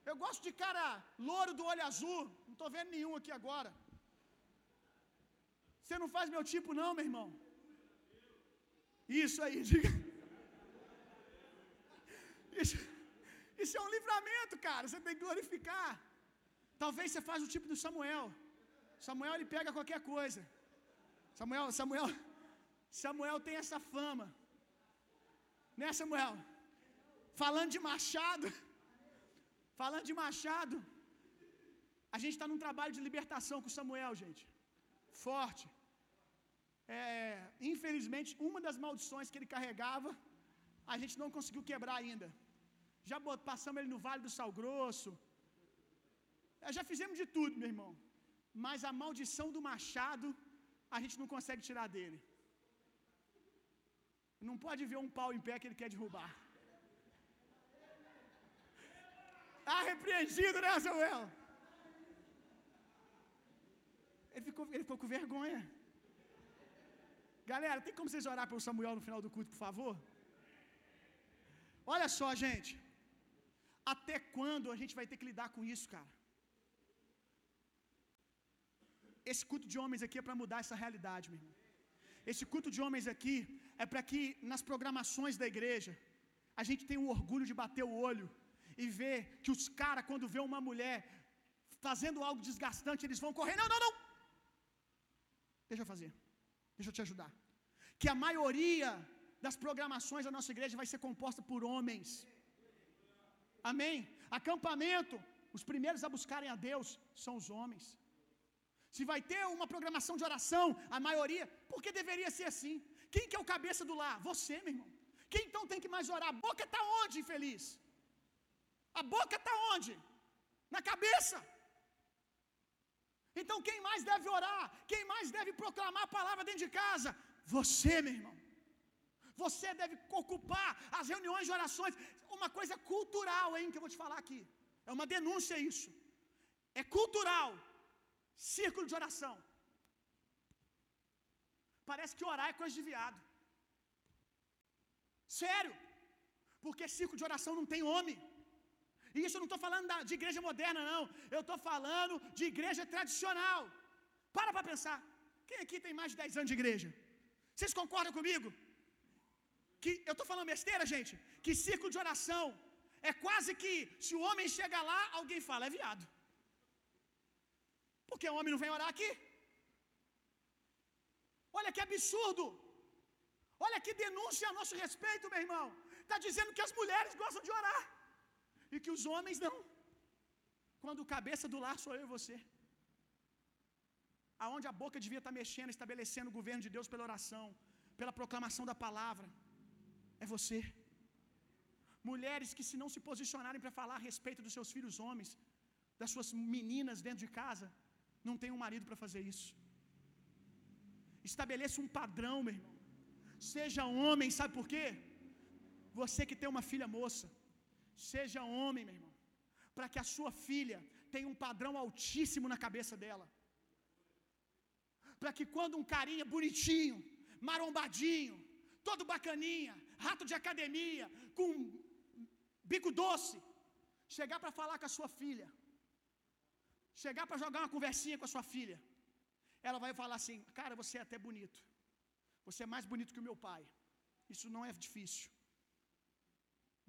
Eu gosto de cara louro do olho azul. Não estou vendo nenhum aqui agora. Você não faz meu tipo, não, meu irmão. Isso aí, diga. Isso, isso é um livramento, cara. Você tem que glorificar. Talvez você faça o tipo do Samuel. Samuel ele pega qualquer coisa. Samuel, Samuel, Samuel tem essa fama. Né, Samuel? Falando de machado. Falando de machado. A gente está num trabalho de libertação com Samuel, gente. Forte. É, infelizmente, uma das maldições que ele carregava, a gente não conseguiu quebrar ainda. Já passamos ele no Vale do Sal Grosso. É, já fizemos de tudo, meu irmão. Mas a maldição do machado a gente não consegue tirar dele. Não pode ver um pau em pé que ele quer derrubar. Tá repreendido, né, Samuel? Ele ficou, ele ficou com vergonha. Galera, tem como vocês orar pelo Samuel no final do culto, por favor? Olha só, gente. Até quando a gente vai ter que lidar com isso, cara? Esse culto de homens aqui é para mudar essa realidade, meu irmão. Esse culto de homens aqui é para que nas programações da igreja a gente tenha o orgulho de bater o olho e ver que os caras, quando vê uma mulher fazendo algo desgastante, eles vão correr. Não, não, não. Deixa eu fazer. Deixa eu te ajudar. Que a maioria das programações da nossa igreja vai ser composta por homens. Amém? Acampamento, os primeiros a buscarem a Deus são os homens. Se vai ter uma programação de oração, a maioria, porque deveria ser assim. Quem que é o cabeça do lar? Você, meu irmão. Quem então tem que mais orar? A boca está onde, infeliz? A boca está onde? Na cabeça. Então quem mais deve orar? Quem mais deve proclamar a palavra dentro de casa? Você, meu irmão. Você deve ocupar as reuniões de orações. Uma coisa cultural, hein, que eu vou te falar aqui. É uma denúncia isso. É cultural. Círculo de oração. Parece que orar é coisa de viado. Sério. Porque círculo de oração não tem homem. E isso eu não estou falando de igreja moderna, não. Eu estou falando de igreja tradicional. Para para pensar. Quem aqui tem mais de 10 anos de igreja? Vocês concordam comigo? Que eu estou falando besteira, gente? Que círculo de oração é quase que se o homem chega lá, alguém fala, é viado. Porque o homem não vem orar aqui. Olha que absurdo. Olha que denúncia a nosso respeito, meu irmão. Está dizendo que as mulheres gostam de orar e que os homens não. Quando cabeça do lar sou eu e você. Aonde a boca devia estar mexendo, estabelecendo o governo de Deus pela oração, pela proclamação da palavra, é você. Mulheres que, se não se posicionarem para falar a respeito dos seus filhos homens, das suas meninas dentro de casa, não tem um marido para fazer isso. Estabeleça um padrão, meu irmão. Seja homem, sabe por quê? Você que tem uma filha moça, seja homem, meu irmão, para que a sua filha tenha um padrão altíssimo na cabeça dela. Para que quando um carinha bonitinho, marombadinho, todo bacaninha, rato de academia, com bico doce, chegar para falar com a sua filha, chegar para jogar uma conversinha com a sua filha, ela vai falar assim: Cara, você é até bonito. Você é mais bonito que o meu pai. Isso não é difícil.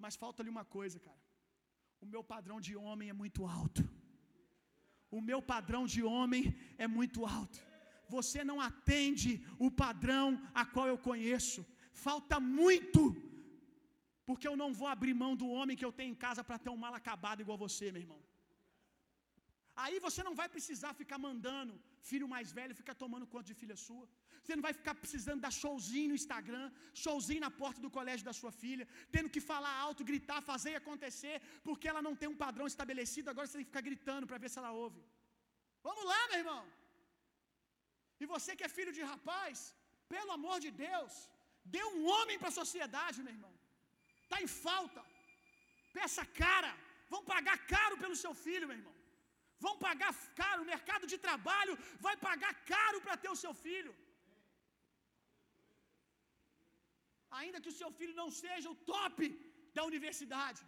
Mas falta-lhe uma coisa, cara. O meu padrão de homem é muito alto. O meu padrão de homem é muito alto. Você não atende o padrão a qual eu conheço. Falta muito. Porque eu não vou abrir mão do homem que eu tenho em casa para ter um mal acabado igual você, meu irmão. Aí você não vai precisar ficar mandando filho mais velho ficar tomando conta de filha sua. Você não vai ficar precisando dar showzinho no Instagram, showzinho na porta do colégio da sua filha, tendo que falar alto, gritar, fazer acontecer, porque ela não tem um padrão estabelecido, agora você tem que ficar gritando para ver se ela ouve. Vamos lá, meu irmão. E você que é filho de rapaz, pelo amor de Deus, dê um homem para a sociedade, meu irmão. Está em falta. Peça cara. Vão pagar caro pelo seu filho, meu irmão. Vão pagar caro, o mercado de trabalho vai pagar caro para ter o seu filho. Ainda que o seu filho não seja o top da universidade,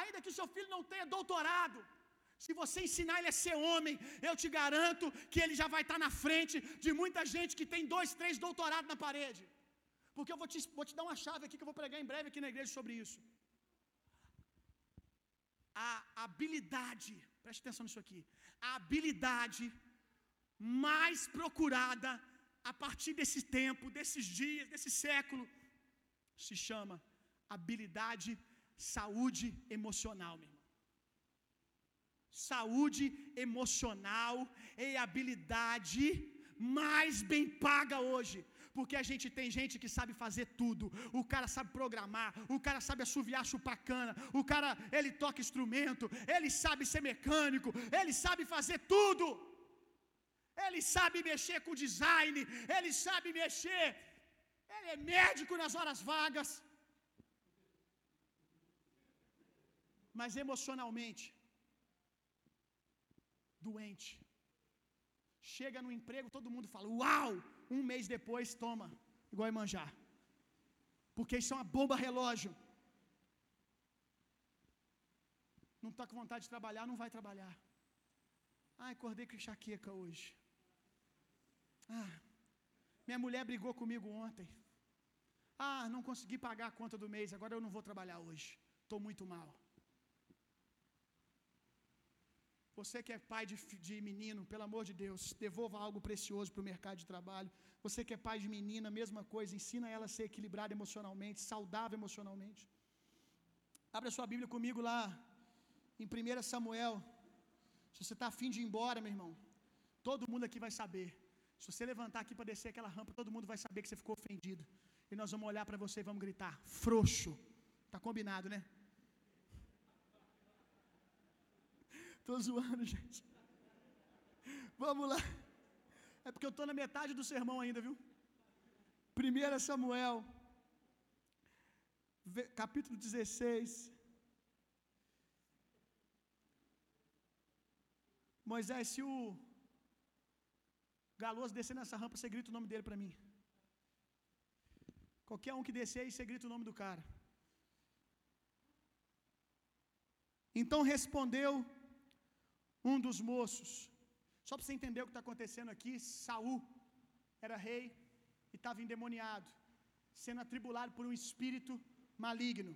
ainda que o seu filho não tenha doutorado, se você ensinar ele a ser homem, eu te garanto que ele já vai estar na frente de muita gente que tem dois, três doutorados na parede. Porque eu vou te, vou te dar uma chave aqui que eu vou pregar em breve aqui na igreja sobre isso. A habilidade Preste atenção nisso aqui. A habilidade mais procurada a partir desse tempo, desses dias, desse século, se chama habilidade saúde emocional, meu irmão. Saúde emocional é a habilidade mais bem paga hoje. Porque a gente tem gente que sabe fazer tudo. O cara sabe programar, o cara sabe assoviar chupacana, o cara ele toca instrumento, ele sabe ser mecânico, ele sabe fazer tudo. Ele sabe mexer com design, ele sabe mexer. Ele é médico nas horas vagas. Mas emocionalmente doente. Chega no emprego, todo mundo fala: "Uau!" Um mês depois, toma, igual manjar. Porque isso é uma bomba relógio. Não está com vontade de trabalhar, não vai trabalhar. Ah, acordei com enxaqueca hoje. Ah, minha mulher brigou comigo ontem. Ah, não consegui pagar a conta do mês, agora eu não vou trabalhar hoje. Estou muito mal. Você que é pai de, de menino, pelo amor de Deus, devolva algo precioso para o mercado de trabalho. Você que é pai de menina, mesma coisa, ensina ela a ser equilibrada emocionalmente, saudável emocionalmente. Abra sua Bíblia comigo lá em 1 Samuel. Se você está afim de ir embora, meu irmão, todo mundo aqui vai saber. Se você levantar aqui para descer aquela rampa, todo mundo vai saber que você ficou ofendido. E nós vamos olhar para você e vamos gritar: frouxo. Tá combinado, né? Tô zoando, gente. Vamos lá. É porque eu estou na metade do sermão ainda, viu? 1 Samuel, capítulo 16. Moisés, se o Galoso descer nessa rampa, você grita o nome dele para mim. Qualquer um que descer aí, você grita o nome do cara. Então respondeu um dos moços. Só para você entender o que está acontecendo aqui, Saul era rei e estava endemoniado, sendo atribulado por um espírito maligno.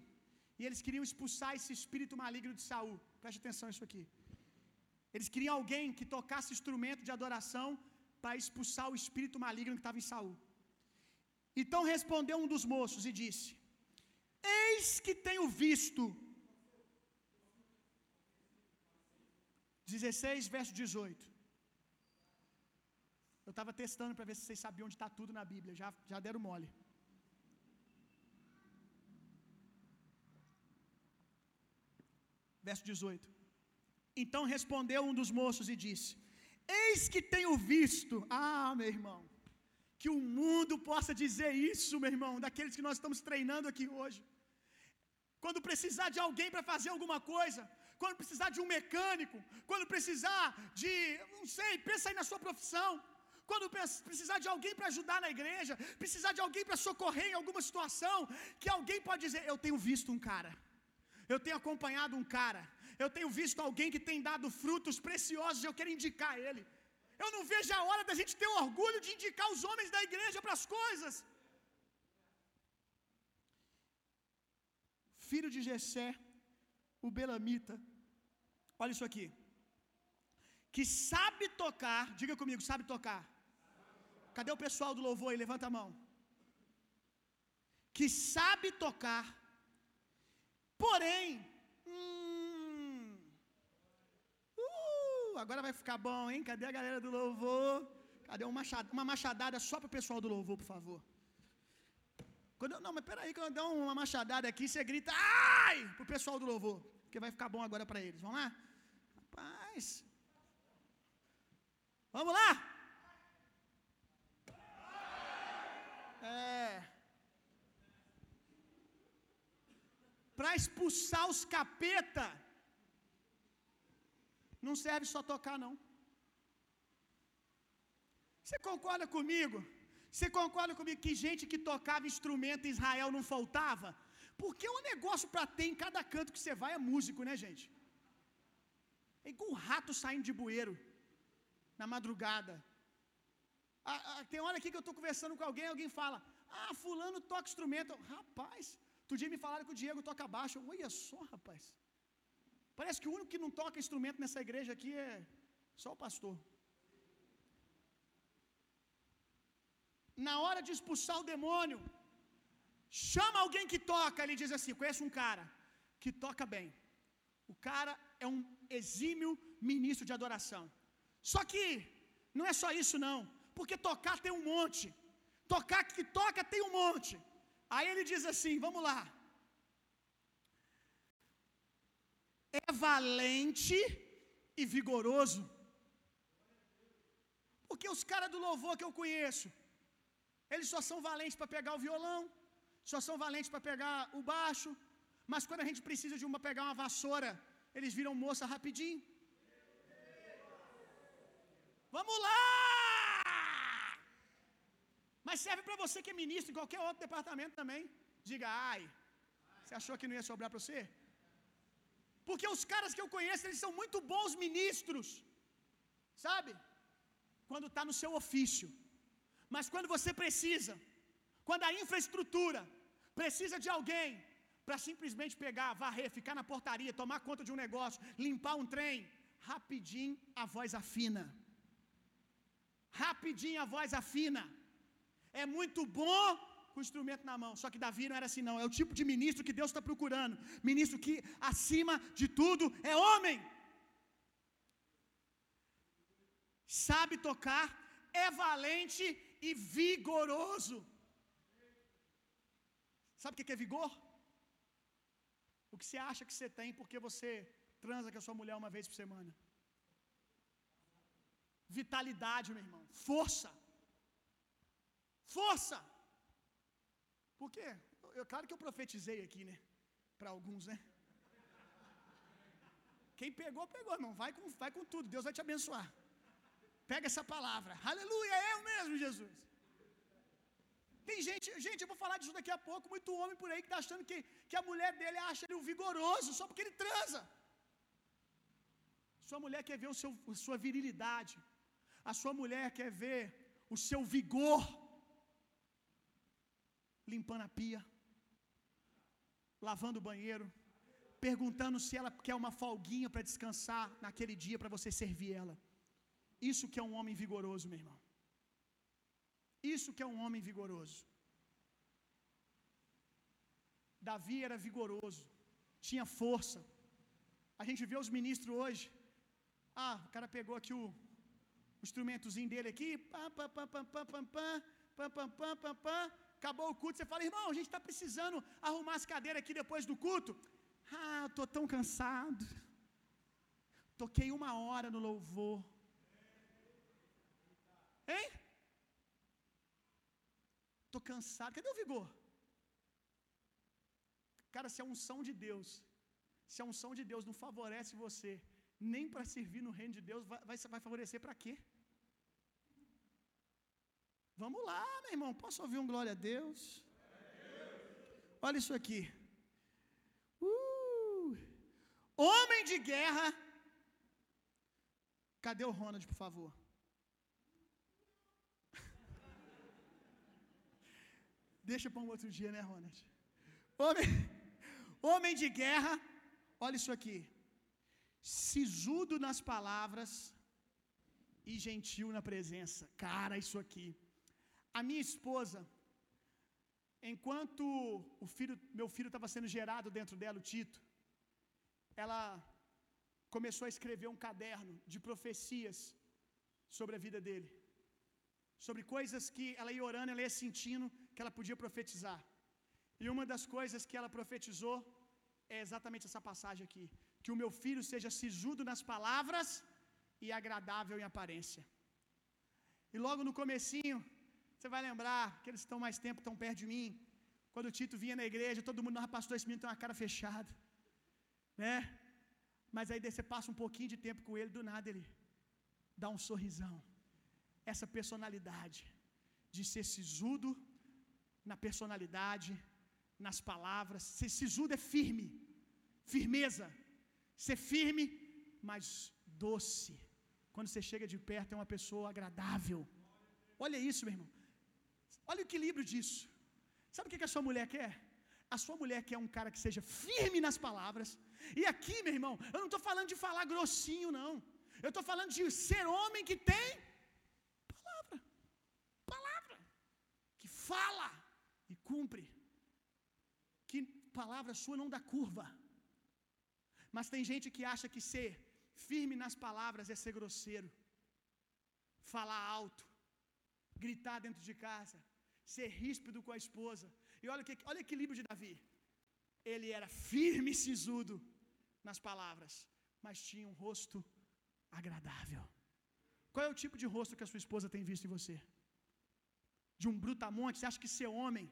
E eles queriam expulsar esse espírito maligno de Saul. Preste atenção nisso aqui. Eles queriam alguém que tocasse instrumento de adoração para expulsar o espírito maligno que estava em Saul. Então respondeu um dos moços e disse: Eis que tenho visto. 16, verso 18. Eu estava testando para ver se vocês sabiam onde está tudo na Bíblia. Já, já deram mole. Verso 18. Então respondeu um dos moços e disse: Eis que tenho visto. Ah, meu irmão. Que o mundo possa dizer isso, meu irmão, daqueles que nós estamos treinando aqui hoje. Quando precisar de alguém para fazer alguma coisa, quando precisar de um mecânico, quando precisar de, não sei, pensa aí na sua profissão. Quando precisar de alguém para ajudar na igreja, precisar de alguém para socorrer em alguma situação, que alguém pode dizer: Eu tenho visto um cara, eu tenho acompanhado um cara, eu tenho visto alguém que tem dado frutos preciosos, eu quero indicar ele. Eu não vejo a hora da gente ter orgulho de indicar os homens da igreja para as coisas. Filho de Jessé, o Belamita, olha isso aqui. Que sabe tocar, diga comigo, sabe tocar. Cadê o pessoal do louvor aí? Levanta a mão. Que sabe tocar, porém, hum, uh, agora vai ficar bom, hein? Cadê a galera do louvor? Cadê uma machadada, uma machadada só para o pessoal do louvor, por favor? Quando eu, não, mas peraí, quando eu der uma machadada aqui, você grita, ai, pro pessoal do louvor, porque vai ficar bom agora para eles. Vamos lá? Rapaz. Vamos lá? É. Para expulsar os capeta, não serve só tocar, não. Você concorda comigo? Você concorda comigo que gente que tocava instrumento em Israel não faltava? Porque o negócio para ter em cada canto que você vai é músico, né, gente? É igual um rato saindo de bueiro na madrugada. Tem hora aqui que eu estou conversando com alguém, alguém fala: Ah, fulano toca instrumento. Rapaz, outro dia me falaram que o Diego toca baixo. Olha só, rapaz. Parece que o único que não toca instrumento nessa igreja aqui é só o pastor. Na hora de expulsar o demônio, chama alguém que toca. Ele diz assim: Conheço um cara que toca bem. O cara é um exímio ministro de adoração. Só que não é só isso, não. Porque tocar tem um monte. Tocar que toca tem um monte. Aí ele diz assim: Vamos lá. É valente e vigoroso. Porque os caras do louvor que eu conheço, eles só são valentes para pegar o violão, só são valentes para pegar o baixo, mas quando a gente precisa de uma pegar uma vassoura, eles viram moça rapidinho. Vamos lá! Mas serve para você que é ministro em qualquer outro departamento também. Diga, ai, você achou que não ia sobrar para você? Porque os caras que eu conheço, eles são muito bons ministros, sabe? Quando está no seu ofício. Mas quando você precisa, quando a infraestrutura precisa de alguém para simplesmente pegar, varrer, ficar na portaria, tomar conta de um negócio, limpar um trem, rapidinho a voz afina. Rapidinho a voz afina. É muito bom com o instrumento na mão. Só que Davi não era assim, não. É o tipo de ministro que Deus está procurando. Ministro que, acima de tudo, é homem. Sabe tocar é valente e vigoroso. Sabe o que é vigor? O que você acha que você tem porque você transa com a sua mulher uma vez por semana? Vitalidade, meu irmão. Força. Força. Por quê? Eu, claro que eu profetizei aqui, né? Para alguns, né? Quem pegou, pegou, irmão. Vai com, vai com tudo. Deus vai te abençoar. Pega essa palavra. Aleluia, é eu mesmo, Jesus. Tem gente, gente, eu vou falar disso daqui a pouco, muito homem por aí que está achando que, que a mulher dele acha ele um vigoroso só porque ele transa. Sua mulher quer ver o seu, a sua virilidade. A sua mulher quer ver o seu vigor limpando a pia, lavando o banheiro, perguntando se ela quer uma folguinha para descansar naquele dia para você servir ela. Isso que é um homem vigoroso, meu irmão. Isso que é um homem vigoroso. Davi era vigoroso, tinha força. A gente vê os ministros hoje. Ah, o cara pegou aqui o, o instrumentozinho dele aqui, pam, pam, pam, pam, pam, pam, pam, pam, pam, pam, pam. Acabou o culto, você fala, irmão, a gente está precisando arrumar as cadeiras aqui depois do culto. Ah, estou tão cansado. Toquei uma hora no louvor. Hein? Estou cansado. Cadê o vigor? Cara, se a unção de Deus, se a unção de Deus não favorece você, nem para servir no reino de Deus, vai, vai, favorecer para quê? Vamos lá, meu irmão. Posso ouvir um glória a Deus? Olha isso aqui. Uh, homem de guerra. Cadê o Ronald, por favor? Deixa para um outro dia, né, Ronald? Homem, homem de guerra, olha isso aqui. Sisudo nas palavras e gentil na presença. Cara, isso aqui. A minha esposa, enquanto o filho, meu filho estava sendo gerado dentro dela, o Tito, ela começou a escrever um caderno de profecias sobre a vida dele sobre coisas que ela ia orando, ela ia sentindo que ela podia profetizar. E uma das coisas que ela profetizou é exatamente essa passagem aqui: que o meu filho seja sisudo nas palavras e agradável em aparência. E logo no comecinho, você vai lembrar que eles estão mais tempo, estão perto de mim. Quando o Tito vinha na igreja, todo mundo, ah, pastor, esse menino tem uma cara fechada, né? Mas aí você passa um pouquinho de tempo com ele, do nada ele dá um sorrisão essa personalidade de ser sisudo na personalidade, nas palavras. Ser sisudo é firme, firmeza. Ser firme, mas doce. Quando você chega de perto, é uma pessoa agradável. Olha isso, meu irmão. Olha o equilíbrio disso. Sabe o que a sua mulher quer? A sua mulher quer um cara que seja firme nas palavras. E aqui, meu irmão, eu não estou falando de falar grossinho, não. Eu estou falando de ser homem que tem fala e cumpre. Que palavra sua não dá curva. Mas tem gente que acha que ser firme nas palavras é ser grosseiro, falar alto, gritar dentro de casa, ser ríspido com a esposa. E olha, que, olha o equilíbrio de Davi. Ele era firme e sisudo nas palavras, mas tinha um rosto agradável. Qual é o tipo de rosto que a sua esposa tem visto em você? De um brutamonte, você acha que ser homem.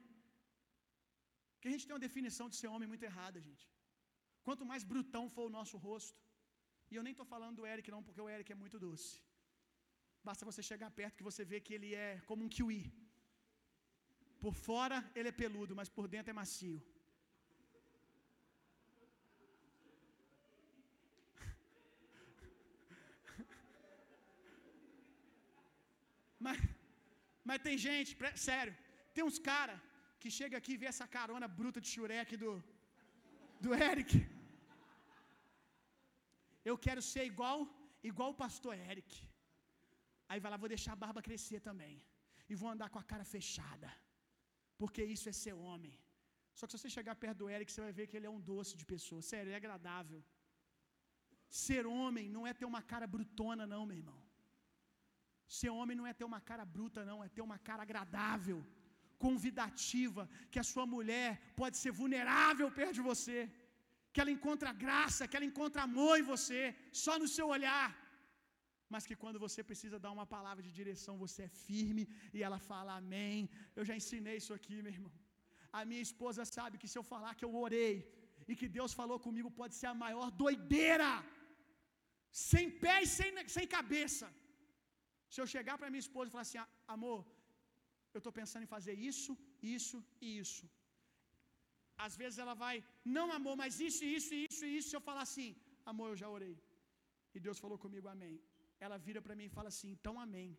Que a gente tem uma definição de ser homem muito errada, gente. Quanto mais brutão for o nosso rosto, e eu nem estou falando do Eric, não, porque o Eric é muito doce. Basta você chegar perto que você vê que ele é como um kiwi. Por fora ele é peludo, mas por dentro é macio. mas mas tem gente, sério, tem uns cara que chega aqui e vê essa carona bruta de Shurek do, do Eric. Eu quero ser igual, igual o pastor Eric. Aí vai lá, vou deixar a barba crescer também. E vou andar com a cara fechada. Porque isso é ser homem. Só que se você chegar perto do Eric, você vai ver que ele é um doce de pessoa. Sério, ele é agradável. Ser homem não é ter uma cara brutona, não, meu irmão. Ser homem não é ter uma cara bruta, não, é ter uma cara agradável, convidativa, que a sua mulher pode ser vulnerável perto de você, que ela encontra graça, que ela encontra amor em você, só no seu olhar. Mas que quando você precisa dar uma palavra de direção, você é firme e ela fala amém. Eu já ensinei isso aqui, meu irmão. A minha esposa sabe que se eu falar que eu orei e que Deus falou comigo, pode ser a maior doideira, sem pé e sem, sem cabeça. Se eu chegar para minha esposa e falar assim, amor, eu estou pensando em fazer isso, isso e isso. Às vezes ela vai, não amor, mas isso, isso, isso e isso. Se eu falar assim, amor, eu já orei. E Deus falou comigo, amém. Ela vira para mim e fala assim, então amém.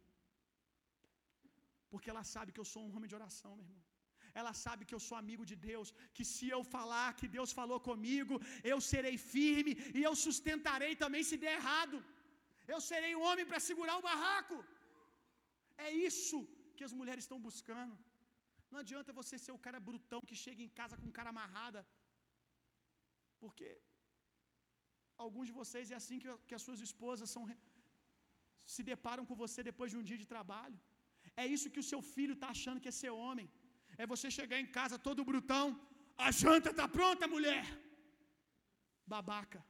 Porque ela sabe que eu sou um homem de oração, meu irmão. Ela sabe que eu sou amigo de Deus, que se eu falar que Deus falou comigo, eu serei firme e eu sustentarei também se der errado. Eu serei o homem para segurar o barraco. É isso que as mulheres estão buscando. Não adianta você ser o cara brutão que chega em casa com cara amarrada. Porque alguns de vocês é assim que, que as suas esposas são, se deparam com você depois de um dia de trabalho. É isso que o seu filho está achando que é ser homem. É você chegar em casa todo brutão. A janta está pronta, mulher. Babaca.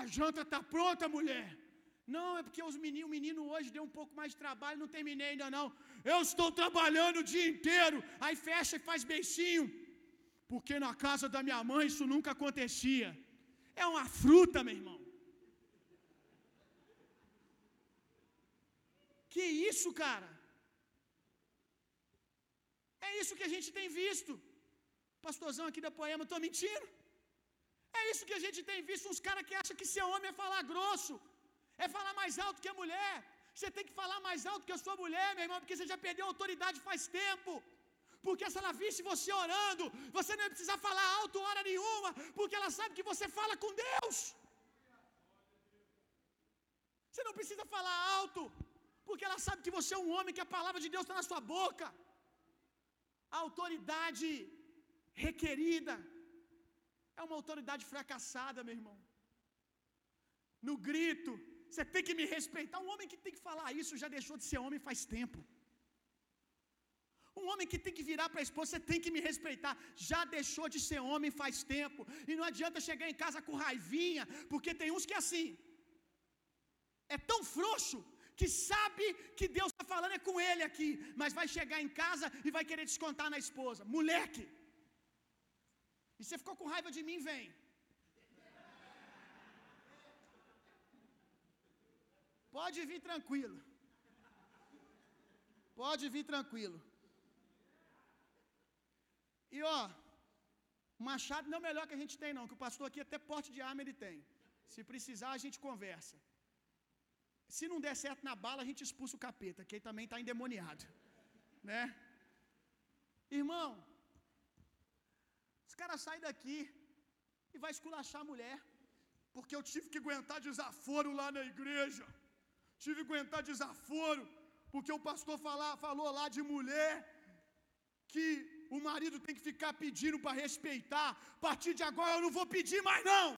A janta está pronta, mulher. Não, é porque os meninos, o menino hoje deu um pouco mais de trabalho, não terminei ainda não. Eu estou trabalhando o dia inteiro. Aí fecha e faz beicinho. Porque na casa da minha mãe isso nunca acontecia. É uma fruta, meu irmão. Que isso, cara? É isso que a gente tem visto. Pastorzão aqui da Poema, estou mentindo? É isso que a gente tem visto, uns caras que acham que ser homem é falar grosso, é falar mais alto que a mulher. Você tem que falar mais alto que a sua mulher, meu irmão, porque você já perdeu a autoridade faz tempo. Porque se ela visse você orando, você não ia precisar falar alto hora nenhuma, porque ela sabe que você fala com Deus. Você não precisa falar alto, porque ela sabe que você é um homem, que a palavra de Deus está na sua boca. A autoridade requerida é uma autoridade fracassada, meu irmão. No grito, você tem que me respeitar. Um homem que tem que falar isso já deixou de ser homem faz tempo. Um homem que tem que virar para a esposa, você tem que me respeitar. Já deixou de ser homem faz tempo. E não adianta chegar em casa com raivinha, porque tem uns que é assim. É tão frouxo que sabe que Deus está falando é com ele aqui, mas vai chegar em casa e vai querer descontar na esposa. Moleque! E você ficou com raiva de mim, vem. Pode vir tranquilo. Pode vir tranquilo. E ó, machado não é o melhor que a gente tem, não. Que o pastor aqui até porte de arma ele tem. Se precisar, a gente conversa. Se não der certo na bala, a gente expulsa o capeta, que ele também está endemoniado. Né? Irmão, os caras saem daqui e vai esculachar a mulher. Porque eu tive que aguentar desaforo lá na igreja. Tive que aguentar desaforo. Porque o pastor fala, falou lá de mulher que o marido tem que ficar pedindo para respeitar. A partir de agora eu não vou pedir mais, não.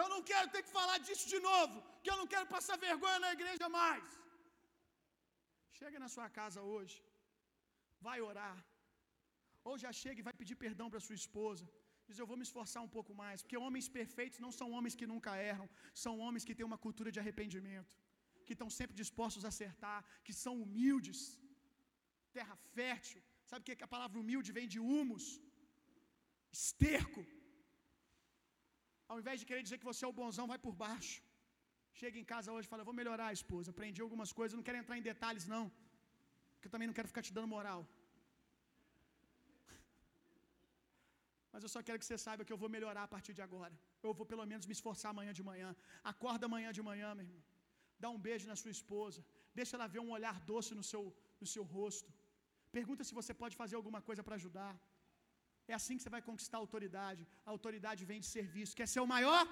Eu não quero ter que falar disso de novo, que eu não quero passar vergonha na igreja mais. Chega na sua casa hoje, vai orar. Ou já chega e vai pedir perdão para sua esposa. Diz: Eu vou me esforçar um pouco mais. Porque homens perfeitos não são homens que nunca erram. São homens que têm uma cultura de arrependimento. Que estão sempre dispostos a acertar. Que são humildes. Terra fértil. Sabe o que, é que a palavra humilde vem de humus? Esterco. Ao invés de querer dizer que você é o bonzão, vai por baixo. Chega em casa hoje e fala: Vou melhorar, esposa. Aprendi algumas coisas. Não quero entrar em detalhes, não. Porque eu também não quero ficar te dando moral. Mas eu só quero que você saiba que eu vou melhorar a partir de agora. Eu vou pelo menos me esforçar amanhã de manhã. Acorda amanhã de manhã, meu irmão. Dá um beijo na sua esposa. Deixa ela ver um olhar doce no seu, no seu rosto. Pergunta se você pode fazer alguma coisa para ajudar. É assim que você vai conquistar a autoridade. A autoridade vem de serviço. Quer ser o maior?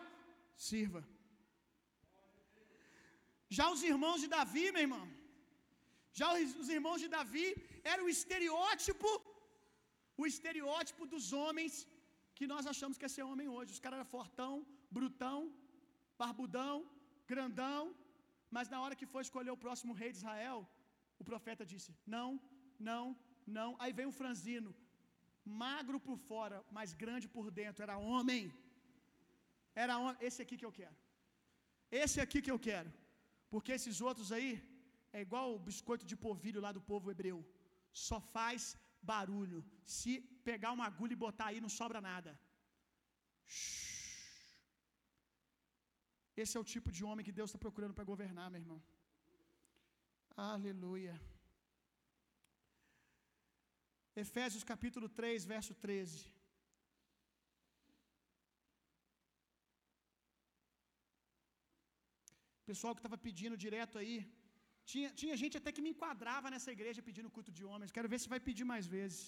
Sirva. Já os irmãos de Davi, meu irmão. Já os irmãos de Davi eram o estereótipo, o estereótipo dos homens que nós achamos que é ser homem hoje. Os caras eram fortão, brutão, barbudão, grandão, mas na hora que foi escolher o próximo rei de Israel, o profeta disse: Não, não, não. Aí vem um franzino, magro por fora, mas grande por dentro. Era homem. Era homem. Esse aqui que eu quero. Esse aqui que eu quero. Porque esses outros aí é igual o biscoito de polvilho lá do povo hebreu. Só faz barulho. Se pegar uma agulha e botar aí, não sobra nada. Esse é o tipo de homem que Deus está procurando para governar, meu irmão. Aleluia. Efésios capítulo 3, verso 13. Pessoal que estava pedindo direto aí. Tinha, tinha gente até que me enquadrava nessa igreja pedindo culto de homens. Quero ver se vai pedir mais vezes.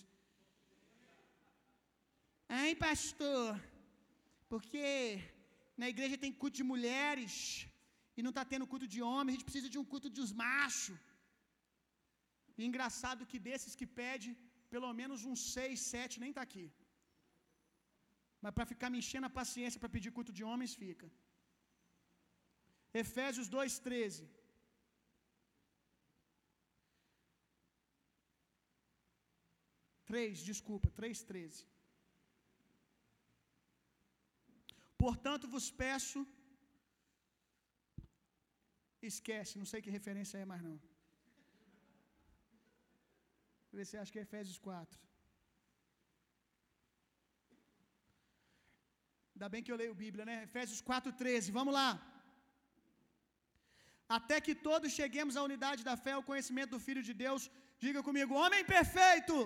Hein, pastor? Porque na igreja tem culto de mulheres e não está tendo culto de homens. A gente precisa de um culto dos machos. E engraçado que desses que pede, pelo menos uns seis, sete nem está aqui. Mas para ficar me enchendo a paciência para pedir culto de homens, fica. Efésios 2,13. Três, desculpa, três, treze. Portanto vos peço. Esquece, não sei que referência é mais não. Vê se acha que é Efésios 4. Ainda bem que eu leio Bíblia, né? Efésios 4,13. Vamos lá. Até que todos cheguemos à unidade da fé, ao conhecimento do Filho de Deus. Diga comigo, homem perfeito.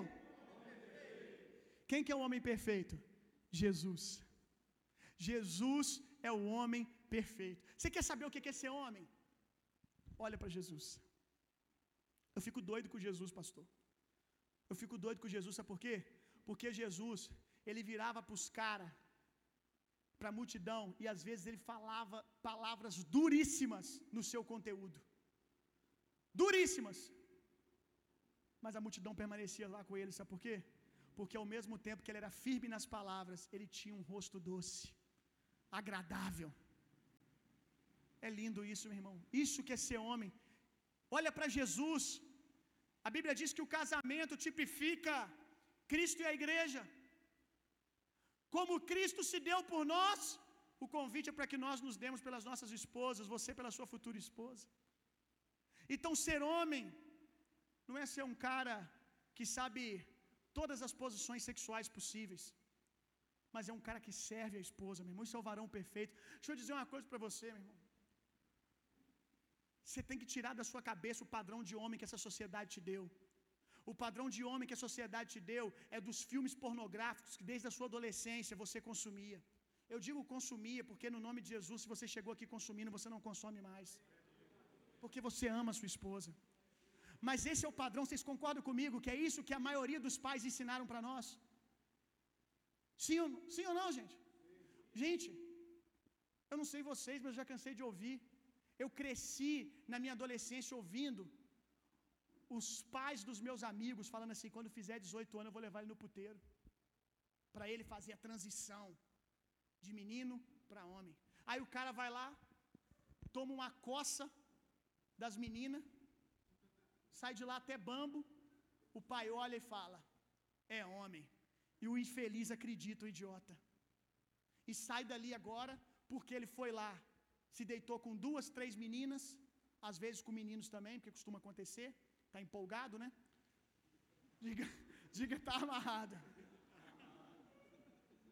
Quem que é o homem perfeito? Jesus. Jesus é o homem perfeito. Você quer saber o que é ser homem? Olha para Jesus. Eu fico doido com Jesus, pastor. Eu fico doido com Jesus, sabe por quê? Porque Jesus, ele virava para os caras, para a multidão, e às vezes ele falava palavras duríssimas no seu conteúdo. Duríssimas. Mas a multidão permanecia lá com ele, sabe por quê? Porque ao mesmo tempo que ele era firme nas palavras, ele tinha um rosto doce, agradável. É lindo isso, meu irmão. Isso que é ser homem. Olha para Jesus. A Bíblia diz que o casamento tipifica Cristo e a igreja. Como Cristo se deu por nós, o convite é para que nós nos demos pelas nossas esposas, você pela sua futura esposa. Então, ser homem não é ser um cara que sabe todas as posições sexuais possíveis, mas é um cara que serve a esposa, meu irmão. Isso é o varão perfeito. Deixa eu dizer uma coisa para você, meu irmão. Você tem que tirar da sua cabeça o padrão de homem que essa sociedade te deu. O padrão de homem que a sociedade te deu é dos filmes pornográficos que desde a sua adolescência você consumia. Eu digo consumia porque no nome de Jesus, se você chegou aqui consumindo, você não consome mais. Porque você ama a sua esposa. Mas esse é o padrão, vocês concordam comigo que é isso que a maioria dos pais ensinaram para nós? Sim ou, sim ou não, gente? Gente, eu não sei vocês, mas eu já cansei de ouvir. Eu cresci na minha adolescência ouvindo os pais dos meus amigos falando assim: quando fizer 18 anos, eu vou levar ele no puteiro. Para ele fazer a transição de menino para homem. Aí o cara vai lá, toma uma coça das meninas, sai de lá até bambo. O pai olha e fala: É homem. E o infeliz acredita, o idiota. E sai dali agora, porque ele foi lá se deitou com duas, três meninas, às vezes com meninos também, porque costuma acontecer. Está empolgado, né? Diga, diga, está amarrado.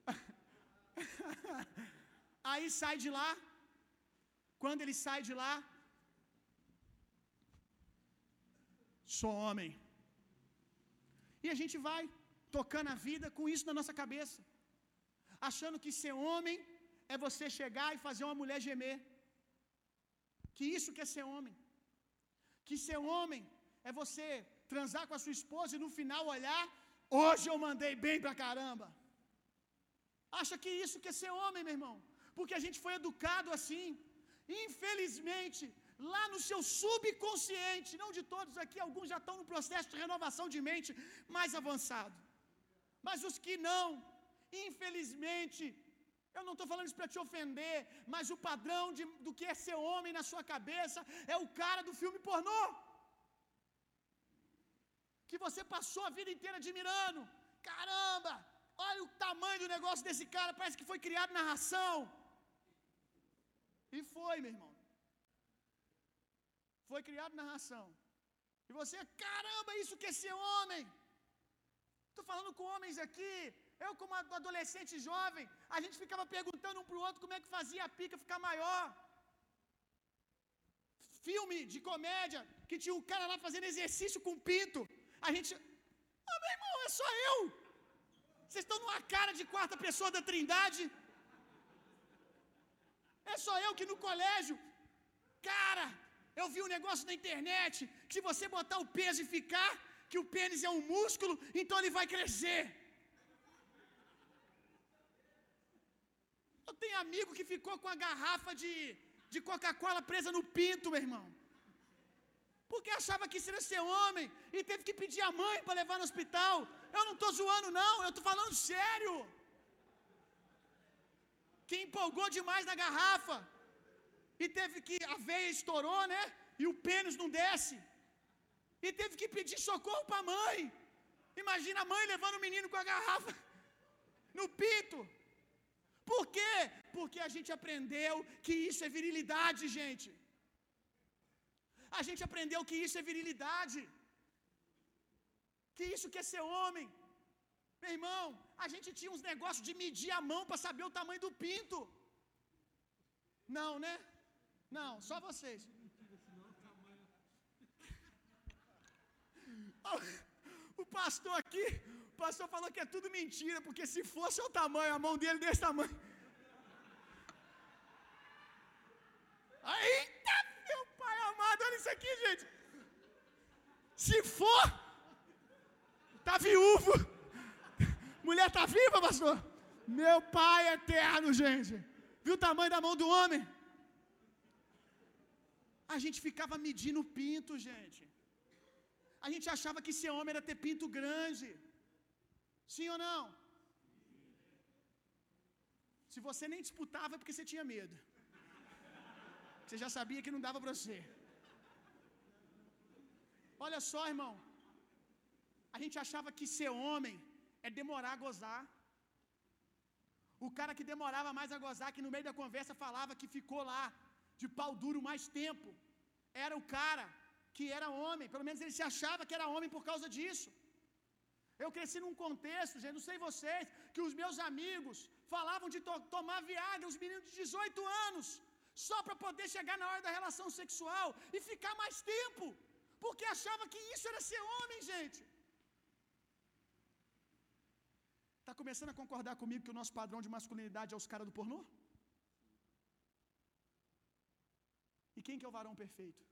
Aí sai de lá. Quando ele sai de lá, sou homem. E a gente vai tocando a vida com isso na nossa cabeça, achando que ser homem é você chegar e fazer uma mulher gemer. Que isso quer ser homem. Que ser homem é você transar com a sua esposa e no final olhar, hoje eu mandei bem pra caramba. Acha que isso quer ser homem, meu irmão? Porque a gente foi educado assim. Infelizmente, lá no seu subconsciente, não de todos aqui, alguns já estão no processo de renovação de mente mais avançado. Mas os que não, infelizmente, eu não estou falando isso para te ofender, mas o padrão de, do que é ser homem na sua cabeça é o cara do filme pornô. Que você passou a vida inteira admirando. Caramba, olha o tamanho do negócio desse cara, parece que foi criado na ração. E foi, meu irmão. Foi criado na ração. E você, caramba, isso que é ser homem. Estou falando com homens aqui. Eu, como adolescente jovem, a gente ficava perguntando um para o outro como é que fazia a pica ficar maior. Filme de comédia, que tinha um cara lá fazendo exercício com pinto. A gente. Ah, meu irmão, é só eu. Vocês estão numa cara de quarta pessoa da trindade. É só eu que no colégio. Cara, eu vi um negócio na internet que se você botar o peso e ficar, que o pênis é um músculo, então ele vai crescer. Eu tenho amigo que ficou com a garrafa de, de Coca-Cola presa no pinto, meu irmão. Porque achava que era ser homem e teve que pedir a mãe para levar no hospital. Eu não estou zoando, não, eu estou falando sério. Que empolgou demais na garrafa e teve que, a veia estourou, né? E o pênis não desce. E teve que pedir socorro para a mãe. Imagina a mãe levando o menino com a garrafa no pinto. Por quê? Porque a gente aprendeu que isso é virilidade, gente. A gente aprendeu que isso é virilidade. Que isso quer ser homem. Meu irmão, a gente tinha uns negócios de medir a mão para saber o tamanho do pinto. Não, né? Não, só vocês. O pastor aqui, o pastor falou que é tudo mentira, porque se fosse o tamanho, a mão dele desse tamanho. Eita, meu pai amado, olha isso aqui, gente. Se for, tá viúvo. Mulher tá viva, pastor? Meu pai é eterno, gente. Viu o tamanho da mão do homem? A gente ficava medindo o pinto, gente. A gente achava que ser homem era ter pinto grande. Sim ou não? Se você nem disputava é porque você tinha medo. Você já sabia que não dava para você. Olha só, irmão. A gente achava que ser homem é demorar a gozar. O cara que demorava mais a gozar, que no meio da conversa falava que ficou lá de pau duro mais tempo, era o cara que era homem. Pelo menos ele se achava que era homem por causa disso. Eu cresci num contexto, gente, não sei vocês, que os meus amigos falavam de to tomar Viagra, os meninos de 18 anos, só para poder chegar na hora da relação sexual e ficar mais tempo, porque achava que isso era ser homem, gente. Está começando a concordar comigo que o nosso padrão de masculinidade é os caras do pornô? E quem que é o varão perfeito?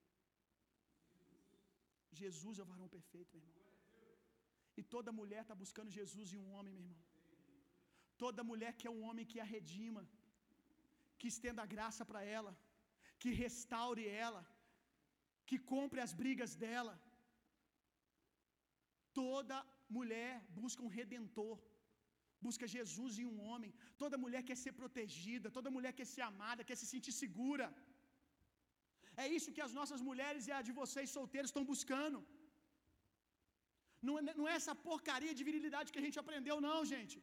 Jesus é o varão perfeito, meu irmão. E toda mulher está buscando Jesus em um homem, meu irmão. Toda mulher quer um homem que a redima, que estenda a graça para ela, que restaure ela, que compre as brigas dela. Toda mulher busca um redentor, busca Jesus em um homem. Toda mulher quer ser protegida, toda mulher quer ser amada, quer se sentir segura. É isso que as nossas mulheres e a de vocês solteiros estão buscando. Não é, não é essa porcaria de virilidade que a gente aprendeu, não, gente.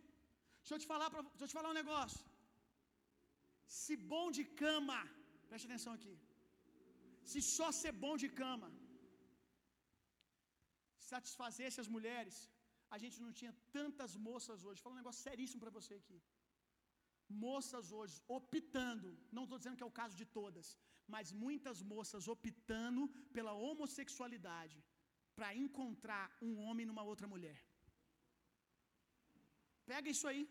Deixa eu te falar, pra, deixa eu te falar um negócio. Se bom de cama, preste atenção aqui. Se só ser bom de cama satisfazesse as mulheres, a gente não tinha tantas moças hoje. Vou falar um negócio seríssimo para você aqui. Moças hoje optando, não estou dizendo que é o caso de todas, mas muitas moças optando pela homossexualidade para encontrar um homem numa outra mulher. Pega isso aí.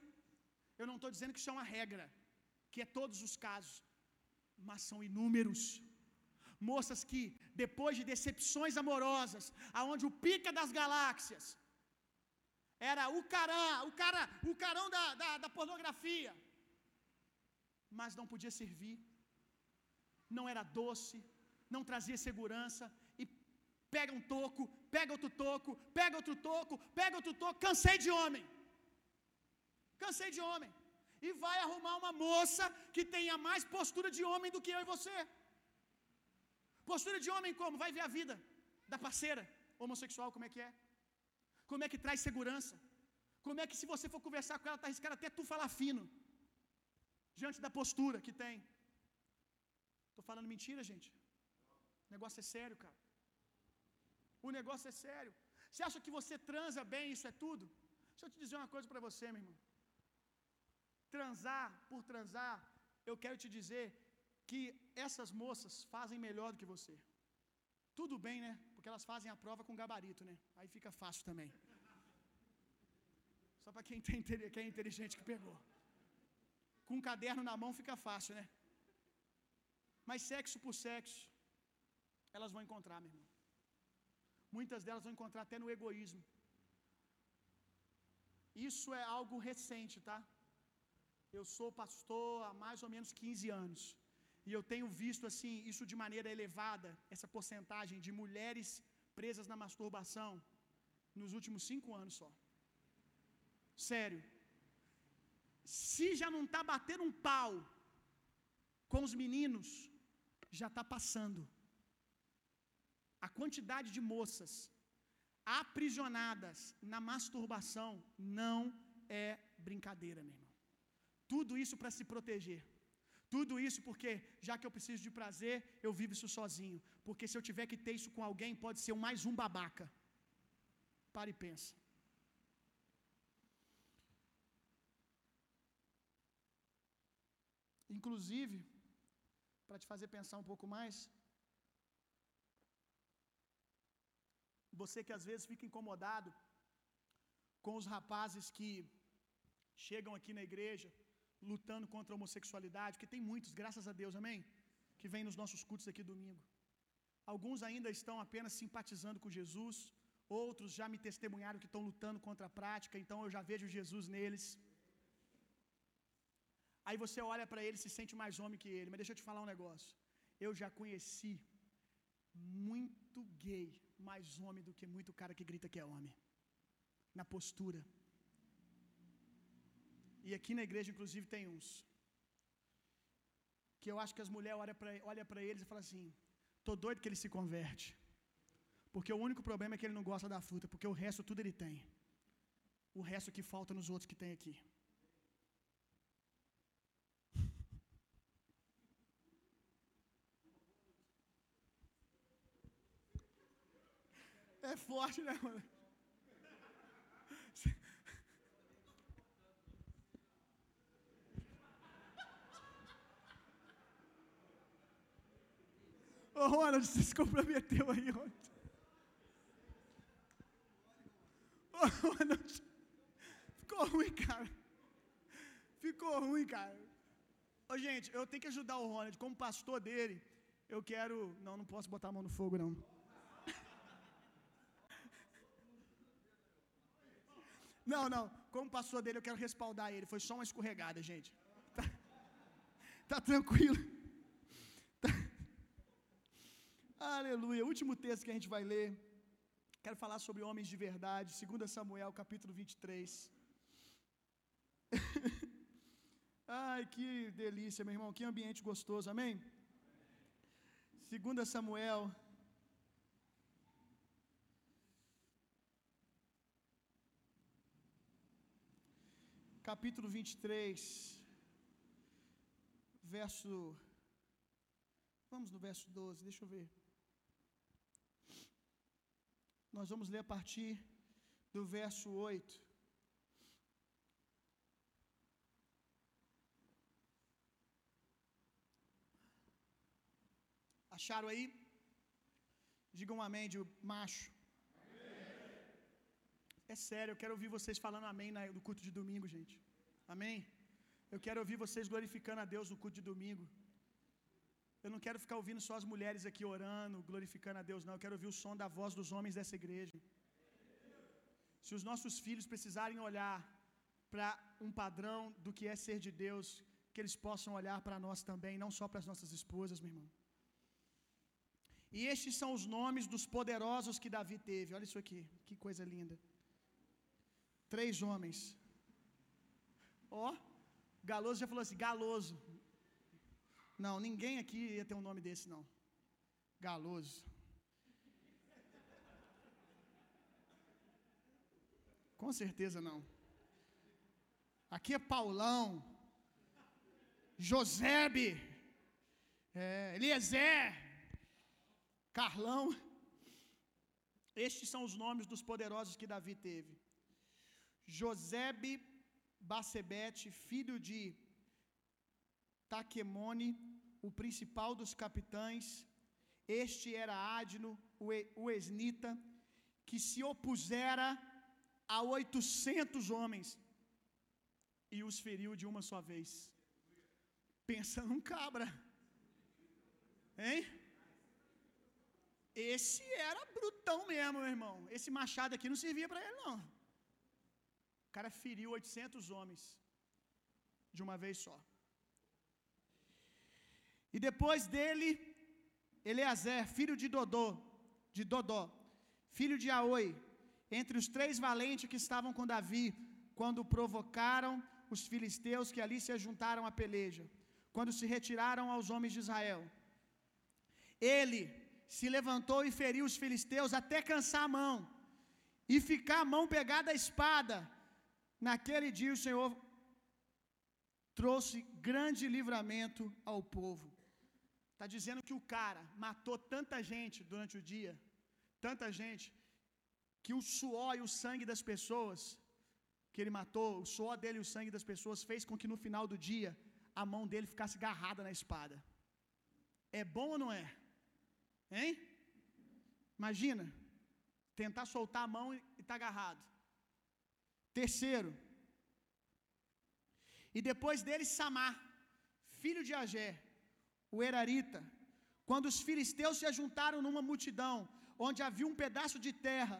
Eu não estou dizendo que isso é uma regra, que é todos os casos, mas são inúmeros. Moças que, depois de decepções amorosas, aonde o pica das galáxias era o carã, o cara, o carão da, da, da pornografia, mas não podia servir não era doce, não trazia segurança, e pega um toco, pega outro toco, pega outro toco, pega outro toco, cansei de homem. Cansei de homem. E vai arrumar uma moça que tenha mais postura de homem do que eu e você. Postura de homem como? Vai ver a vida da parceira homossexual, como é que é? Como é que traz segurança? Como é que se você for conversar com ela, tá arriscado até tu falar fino. Diante da postura que tem. Tô falando mentira, gente? O negócio é sério, cara. O negócio é sério. Você acha que você transa bem, isso é tudo? Deixa eu te dizer uma coisa para você, meu irmão. Transar por transar, eu quero te dizer que essas moças fazem melhor do que você. Tudo bem, né? Porque elas fazem a prova com gabarito, né? Aí fica fácil também. Só para quem, tem, quem é inteligente que pegou. Com um caderno na mão fica fácil, né? Mas sexo por sexo, elas vão encontrar, meu irmão. Muitas delas vão encontrar até no egoísmo. Isso é algo recente, tá? Eu sou pastor há mais ou menos 15 anos. E eu tenho visto assim, isso de maneira elevada, essa porcentagem de mulheres presas na masturbação nos últimos cinco anos só. Sério. Se já não está batendo um pau com os meninos, já está passando. A quantidade de moças aprisionadas na masturbação não é brincadeira, meu irmão. Tudo isso para se proteger. Tudo isso porque, já que eu preciso de prazer, eu vivo isso sozinho. Porque se eu tiver que ter isso com alguém, pode ser mais um babaca. Para e pensa. Inclusive, para te fazer pensar um pouco mais, você que às vezes fica incomodado com os rapazes que chegam aqui na igreja lutando contra a homossexualidade, porque tem muitos, graças a Deus, amém? Que vêm nos nossos cultos aqui domingo. Alguns ainda estão apenas simpatizando com Jesus, outros já me testemunharam que estão lutando contra a prática, então eu já vejo Jesus neles. Aí você olha para ele e se sente mais homem que ele. Mas deixa eu te falar um negócio. Eu já conheci muito gay, mais homem do que muito cara que grita que é homem. Na postura. E aqui na igreja, inclusive, tem uns. Que eu acho que as mulheres olham para olha eles e falam assim: tô doido que ele se converte. Porque o único problema é que ele não gosta da fruta, porque o resto tudo ele tem. O resto que falta nos outros que tem aqui. É forte, né, mano? Ô, Ronald, você se comprometeu aí ontem. Ô, Ronald, ficou ruim, cara. Ficou ruim, cara. Ô, gente, eu tenho que ajudar o Ronald. Como pastor dele, eu quero. Não, não posso botar a mão no fogo, não. Não, não. Como pastor dele, eu quero respaldar ele. Foi só uma escorregada, gente. Tá, tá tranquilo. Tá. Aleluia. Último texto que a gente vai ler. Quero falar sobre homens de verdade. 2 Samuel, capítulo 23. Ai, que delícia, meu irmão. Que ambiente gostoso. Amém? 2 Samuel, capítulo 23, verso. Vamos no verso 12, deixa eu ver. Nós vamos ler a partir do verso 8. Acharam aí? Digam um amém de macho. É sério, eu quero ouvir vocês falando amém no culto de domingo, gente. Amém? Eu quero ouvir vocês glorificando a Deus no culto de domingo. Eu não quero ficar ouvindo só as mulheres aqui orando, glorificando a Deus, não. Eu quero ouvir o som da voz dos homens dessa igreja. Se os nossos filhos precisarem olhar para um padrão do que é ser de Deus, que eles possam olhar para nós também, não só para as nossas esposas, meu irmão. E estes são os nomes dos poderosos que Davi teve. Olha isso aqui, que coisa linda. Três homens. Ó, Galoso já falou assim: Galoso. Não, ninguém aqui ia ter um nome desse, não. Galoso. Com certeza não. Aqui é Paulão, Josebe, é, Eliezer, Carlão. Estes são os nomes dos poderosos que Davi teve. Josebe Bacebete, filho de Taquemone, o principal dos capitães. Este era Adno, o esnita, que se opusera a oitocentos homens e os feriu de uma só vez. Pensa num cabra, hein? Esse era brutão mesmo, meu irmão. Esse machado aqui não servia para ele, não. Cara feriu 800 homens de uma vez só. E depois dele, Eleazar, filho de Dodô, de Dodó, filho de Aoi, entre os três valentes que estavam com Davi, quando provocaram os filisteus que ali se ajuntaram à peleja, quando se retiraram aos homens de Israel. Ele se levantou e feriu os filisteus até cansar a mão, e ficar a mão pegada à espada. Naquele dia o Senhor trouxe grande livramento ao povo. Está dizendo que o cara matou tanta gente durante o dia, tanta gente, que o suor e o sangue das pessoas que ele matou, o suor dele e o sangue das pessoas fez com que no final do dia a mão dele ficasse agarrada na espada. É bom ou não é? Hein? Imagina, tentar soltar a mão e estar tá agarrado. Terceiro, e depois dele Samar, filho de Agé, o Erarita, quando os filisteus se ajuntaram numa multidão, onde havia um pedaço de terra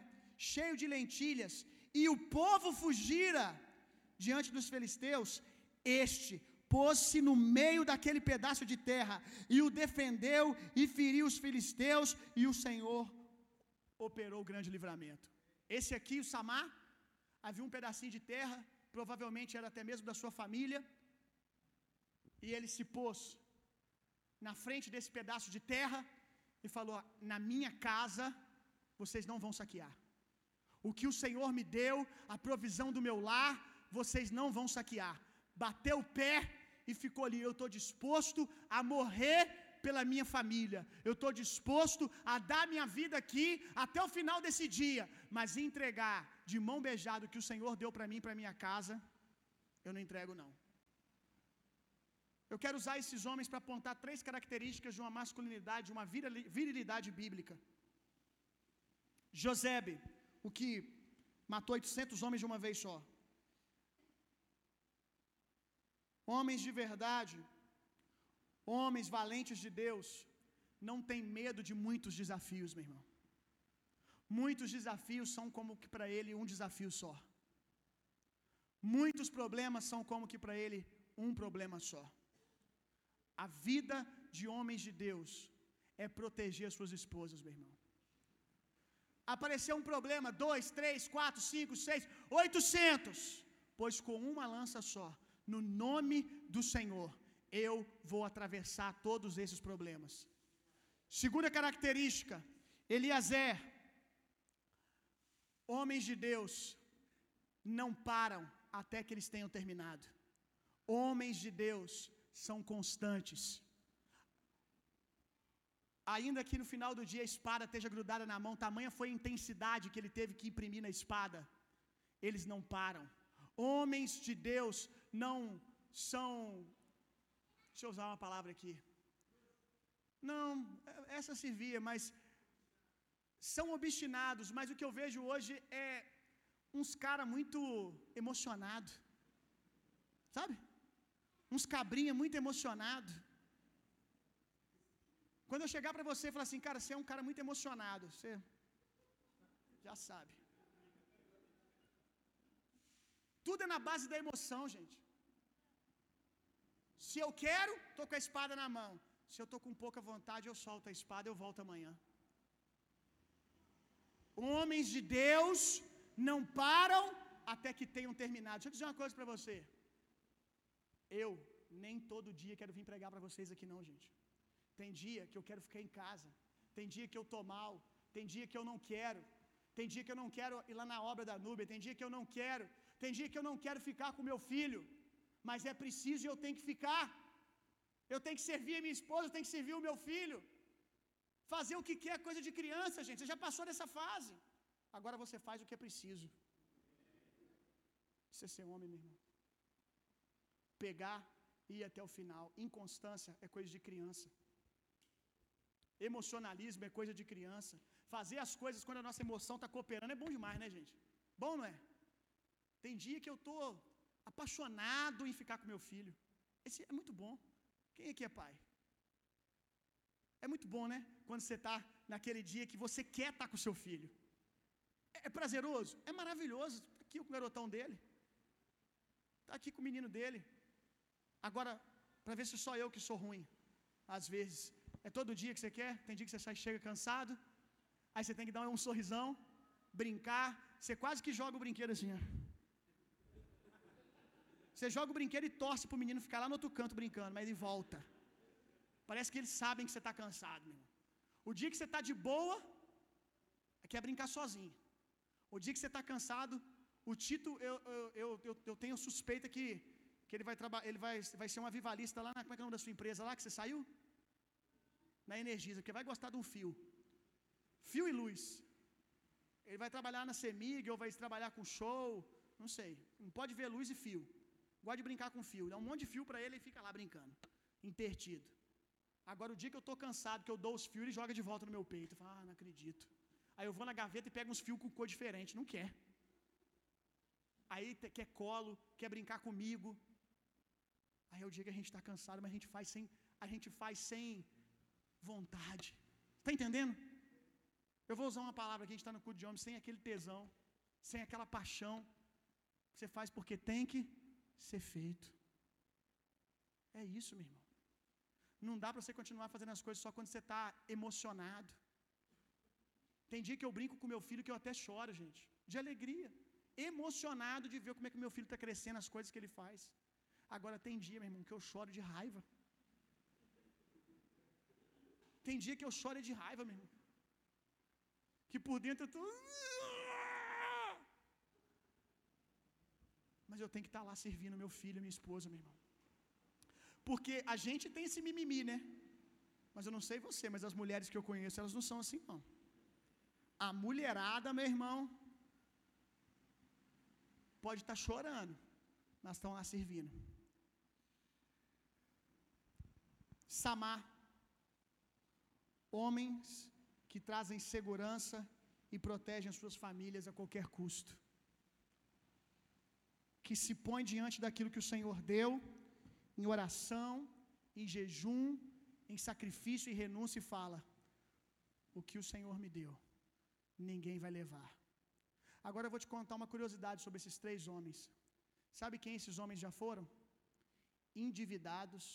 cheio de lentilhas, e o povo fugira diante dos filisteus, este pôs-se no meio daquele pedaço de terra e o defendeu e feriu os filisteus, e o Senhor operou grande livramento. Esse aqui, o Samar, havia um pedacinho de terra, provavelmente era até mesmo da sua família, e ele se pôs na frente desse pedaço de terra e falou: Na minha casa vocês não vão saquear. O que o Senhor me deu, a provisão do meu lar, vocês não vão saquear. Bateu o pé e ficou ali. Eu estou disposto a morrer pela minha família. Eu estou disposto a dar minha vida aqui até o final desse dia, mas entregar de mão beijada o que o Senhor deu para mim, para minha casa, eu não entrego não. Eu quero usar esses homens para apontar três características de uma masculinidade, de uma virilidade bíblica. Josebe, o que matou 800 homens de uma vez só. Homens de verdade, homens valentes de Deus, não tem medo de muitos desafios, meu irmão. Muitos desafios são como que para ele um desafio só. Muitos problemas são como que para ele um problema só. A vida de homens de Deus é proteger as suas esposas, meu irmão. Apareceu um problema, dois, três, quatro, cinco, seis, oitocentos. Pois com uma lança só, no nome do Senhor, eu vou atravessar todos esses problemas. Segunda característica, Eliezer, homens de Deus, não param até que eles tenham terminado. Homens de Deus são constantes. Ainda que no final do dia a espada esteja grudada na mão, tamanha foi a intensidade que ele teve que imprimir na espada, eles não param. Homens de Deus não são. Deixa eu usar uma palavra aqui. Não, essa servia, mas são obstinados, mas o que eu vejo hoje é uns cara muito emocionado. Sabe? uns cabrinha muito emocionado. Quando eu chegar para você e falar assim, cara, você é um cara muito emocionado, você já sabe. Tudo é na base da emoção, gente. Se eu quero, tô com a espada na mão. Se eu tô com pouca vontade, eu solto a espada, eu volto amanhã. Homens de Deus não param até que tenham terminado. Deixa eu dizer uma coisa para você. Eu nem todo dia quero vir pregar para vocês aqui não, gente. Tem dia que eu quero ficar em casa. Tem dia que eu tô mal. Tem dia que eu não quero. Tem dia que eu não quero ir lá na obra da Núbia. Tem dia que eu não quero. Tem dia que eu não quero ficar com meu filho. Mas é preciso e eu tenho que ficar. Eu tenho que servir a minha esposa, eu tenho que servir o meu filho. Fazer o que quer é coisa de criança, gente. Você já passou dessa fase. Agora você faz o que é preciso. Isso é ser homem, meu irmão. Pegar e ir até o final. Inconstância é coisa de criança. Emocionalismo é coisa de criança. Fazer as coisas quando a nossa emoção está cooperando é bom demais, né, gente? Bom, não é? Tem dia que eu estou apaixonado em ficar com meu filho. Esse é muito bom. Quem aqui é pai? É muito bom, né? Quando você está naquele dia que você quer estar tá com seu filho. É, é prazeroso? É maravilhoso. Tá aqui com o garotão dele. Está aqui com o menino dele. Agora, para ver se só eu que sou ruim. Às vezes. É todo dia que você quer? Tem dia que você sai, chega cansado. Aí você tem que dar um sorrisão, brincar. Você quase que joga o brinquedo assim, ó. Você joga o brinquedo e torce pro menino ficar lá no outro canto brincando, mas ele volta. Parece que eles sabem que você está cansado, meu irmão. O dia que você está de boa, é quer brincar sozinho. O dia que você está cansado, o Tito, eu, eu, eu, eu, eu tenho suspeita que, que ele, vai, ele vai, vai ser um avivalista lá na. Como é que é o nome da sua empresa lá que você saiu? Na Energisa, porque vai gostar de um fio. Fio e luz. Ele vai trabalhar na Semig ou vai trabalhar com show. Não sei. Não pode ver luz e fio. Gosta de brincar com fio. Dá um monte de fio para ele e fica lá brincando. Intertido. Agora, o dia que eu estou cansado, que eu dou os fios, ele joga de volta no meu peito. Eu falo, ah, não acredito. Aí eu vou na gaveta e pego uns fios com cor diferente. Não quer. Aí quer colo, quer brincar comigo. Aí é o dia que a gente está cansado, mas a gente faz sem, a gente faz sem vontade. Está entendendo? Eu vou usar uma palavra que a gente está no culto de homem, sem aquele tesão, sem aquela paixão. Você faz porque tem que ser feito. É isso, meu irmão. Não dá para você continuar fazendo as coisas só quando você está emocionado. Tem dia que eu brinco com meu filho que eu até choro, gente, de alegria, emocionado de ver como é que meu filho está crescendo, as coisas que ele faz. Agora tem dia, meu irmão, que eu choro de raiva. Tem dia que eu choro de raiva, meu irmão. Que por dentro eu estou. Mas eu tenho que estar tá lá servindo meu filho, minha esposa, meu irmão. Porque a gente tem esse mimimi, né? Mas eu não sei você, mas as mulheres que eu conheço, elas não são assim, não. A mulherada, meu irmão, pode estar tá chorando, mas estão lá servindo. Samar, homens que trazem segurança e protegem as suas famílias a qualquer custo. Que se põe diante daquilo que o Senhor deu em oração, em jejum, em sacrifício e renúncia e fala: O que o Senhor me deu, ninguém vai levar. Agora eu vou te contar uma curiosidade sobre esses três homens. Sabe quem esses homens já foram? Endividados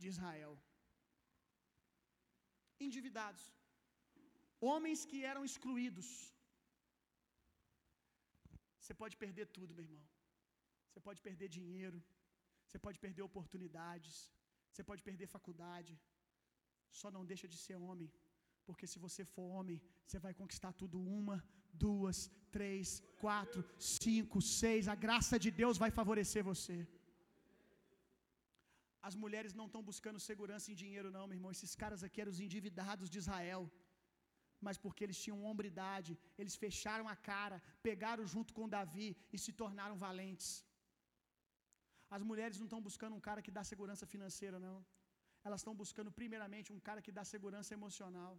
de Israel. Endividados. Homens que eram excluídos. Você pode perder tudo, meu irmão. Você pode perder dinheiro, você pode perder oportunidades, você pode perder faculdade. Só não deixa de ser homem, porque se você for homem, você vai conquistar tudo uma, duas, três, quatro, cinco, seis. A graça de Deus vai favorecer você. As mulheres não estão buscando segurança em dinheiro, não, meu irmão. Esses caras aqui eram os endividados de Israel. Mas porque eles tinham hombridade, eles fecharam a cara, pegaram junto com Davi e se tornaram valentes. As mulheres não estão buscando um cara que dá segurança financeira, não. Elas estão buscando, primeiramente, um cara que dá segurança emocional.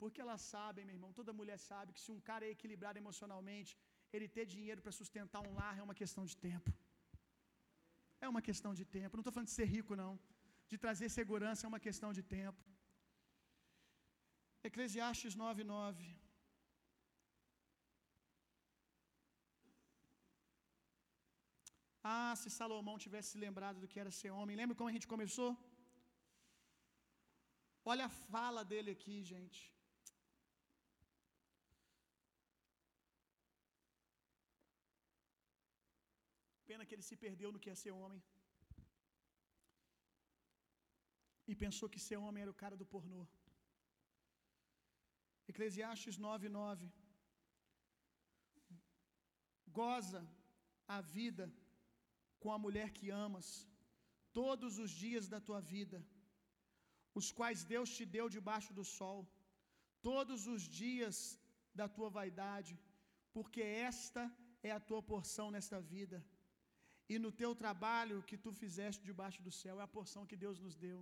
Porque elas sabem, meu irmão, toda mulher sabe que se um cara é equilibrado emocionalmente, ele ter dinheiro para sustentar um lar é uma questão de tempo. É uma questão de tempo. Não estou falando de ser rico, não. De trazer segurança é uma questão de tempo. Eclesiastes 9, 9. Ah, se Salomão tivesse lembrado do que era ser homem. Lembra como a gente começou? Olha a fala dele aqui, gente. Pena que ele se perdeu no que é ser homem. e pensou que ser homem era o cara do pornô. Eclesiastes 9:9 Goza a vida com a mulher que amas todos os dias da tua vida, os quais Deus te deu debaixo do sol, todos os dias da tua vaidade, porque esta é a tua porção nesta vida. E no teu trabalho que tu fizeste debaixo do céu, é a porção que Deus nos deu.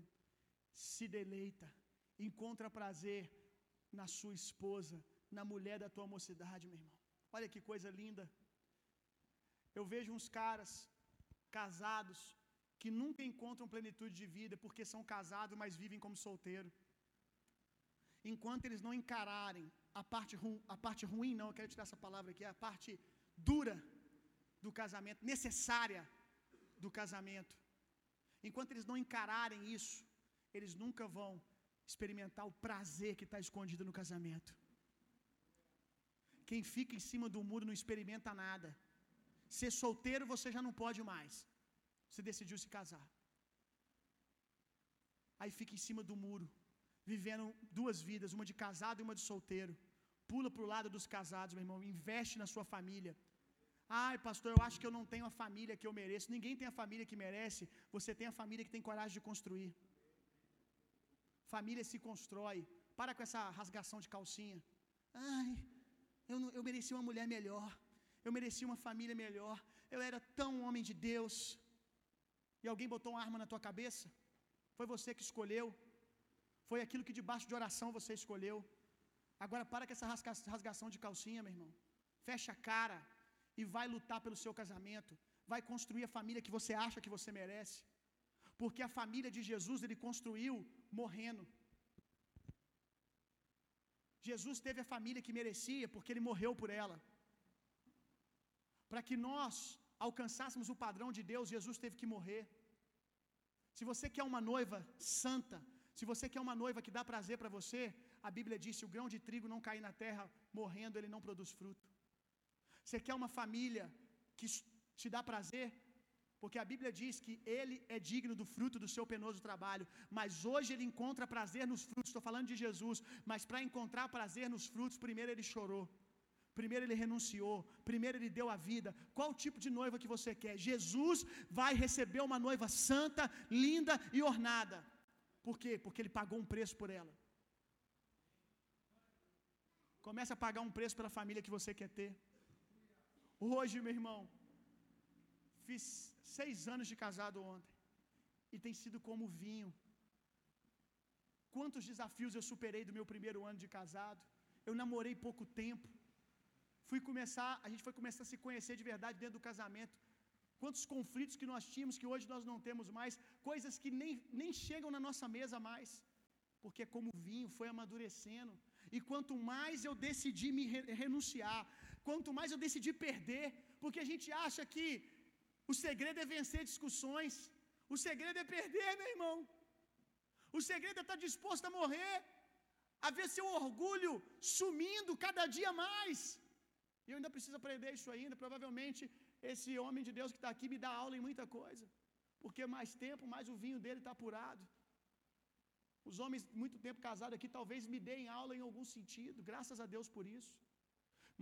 Se deleita, encontra prazer na sua esposa, na mulher da tua mocidade, meu irmão. Olha que coisa linda. Eu vejo uns caras casados que nunca encontram plenitude de vida porque são casados, mas vivem como solteiro. Enquanto eles não encararem a parte, ru, a parte ruim, não, eu quero tirar essa palavra aqui, a parte dura do casamento, necessária do casamento. Enquanto eles não encararem isso, eles nunca vão experimentar o prazer que está escondido no casamento. Quem fica em cima do muro não experimenta nada. Ser solteiro você já não pode mais. Você decidiu se casar. Aí fica em cima do muro, vivendo duas vidas, uma de casado e uma de solteiro. Pula para o lado dos casados, meu irmão. Investe na sua família. Ai, pastor, eu acho que eu não tenho a família que eu mereço. Ninguém tem a família que merece. Você tem a família que tem coragem de construir. Família se constrói. Para com essa rasgação de calcinha. Ai, eu, não, eu mereci uma mulher melhor. Eu mereci uma família melhor. Eu era tão homem de Deus. E alguém botou uma arma na tua cabeça? Foi você que escolheu. Foi aquilo que debaixo de oração você escolheu. Agora para com essa rasgação de calcinha, meu irmão. Fecha a cara e vai lutar pelo seu casamento. Vai construir a família que você acha que você merece. Porque a família de Jesus ele construiu morrendo. Jesus teve a família que merecia porque ele morreu por ela. Para que nós alcançássemos o padrão de Deus, Jesus teve que morrer. Se você quer uma noiva santa, se você quer uma noiva que dá prazer para você, a Bíblia diz: se o grão de trigo não cair na terra morrendo, ele não produz fruto. Você quer uma família que te dá prazer? Porque a Bíblia diz que ele é digno do fruto do seu penoso trabalho, mas hoje ele encontra prazer nos frutos. Estou falando de Jesus, mas para encontrar prazer nos frutos, primeiro ele chorou. Primeiro ele renunciou, primeiro ele deu a vida. Qual tipo de noiva que você quer? Jesus vai receber uma noiva santa, linda e ornada. Por quê? Porque ele pagou um preço por ela. Comece a pagar um preço pela família que você quer ter. Hoje, meu irmão, fiz seis anos de casado ontem e tem sido como vinho. Quantos desafios eu superei do meu primeiro ano de casado? Eu namorei pouco tempo. Fui começar, a gente foi começar a se conhecer de verdade dentro do casamento. Quantos conflitos que nós tínhamos que hoje nós não temos mais, coisas que nem, nem chegam na nossa mesa mais, porque como vinho, foi amadurecendo. E quanto mais eu decidi me renunciar, quanto mais eu decidi perder, porque a gente acha que o segredo é vencer discussões, o segredo é perder, meu irmão. O segredo é estar disposto a morrer, a ver seu orgulho sumindo cada dia mais. E eu ainda preciso aprender isso ainda. Provavelmente esse homem de Deus que está aqui me dá aula em muita coisa, porque mais tempo, mais o vinho dele está apurado. Os homens muito tempo casados aqui talvez me deem aula em algum sentido, graças a Deus por isso.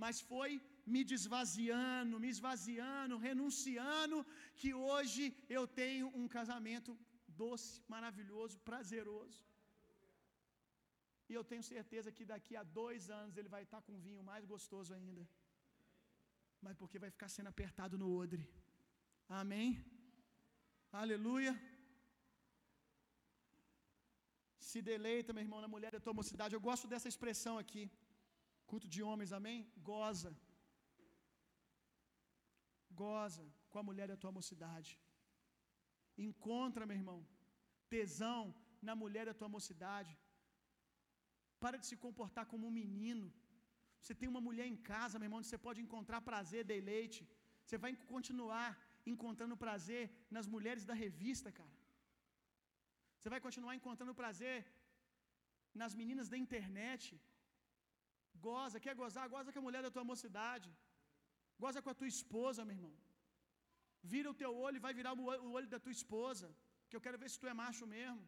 Mas foi me desvaziando, me esvaziando, renunciando, que hoje eu tenho um casamento doce, maravilhoso, prazeroso. E eu tenho certeza que daqui a dois anos ele vai estar com um vinho mais gostoso ainda. Mas porque vai ficar sendo apertado no odre. Amém? Aleluia. Se deleita, meu irmão, na mulher da tua mocidade. Eu gosto dessa expressão aqui. Culto de homens, amém? Goza. Goza com a mulher da tua mocidade. Encontra, meu irmão, tesão na mulher da tua mocidade. Para de se comportar como um menino. Você tem uma mulher em casa, meu irmão, onde você pode encontrar prazer, deleite. Você vai continuar encontrando prazer nas mulheres da revista, cara. Você vai continuar encontrando prazer nas meninas da internet. Goza, quer gozar? Goza com a mulher da tua mocidade. Goza com a tua esposa, meu irmão. Vira o teu olho e vai virar o olho da tua esposa. Que eu quero ver se tu é macho mesmo.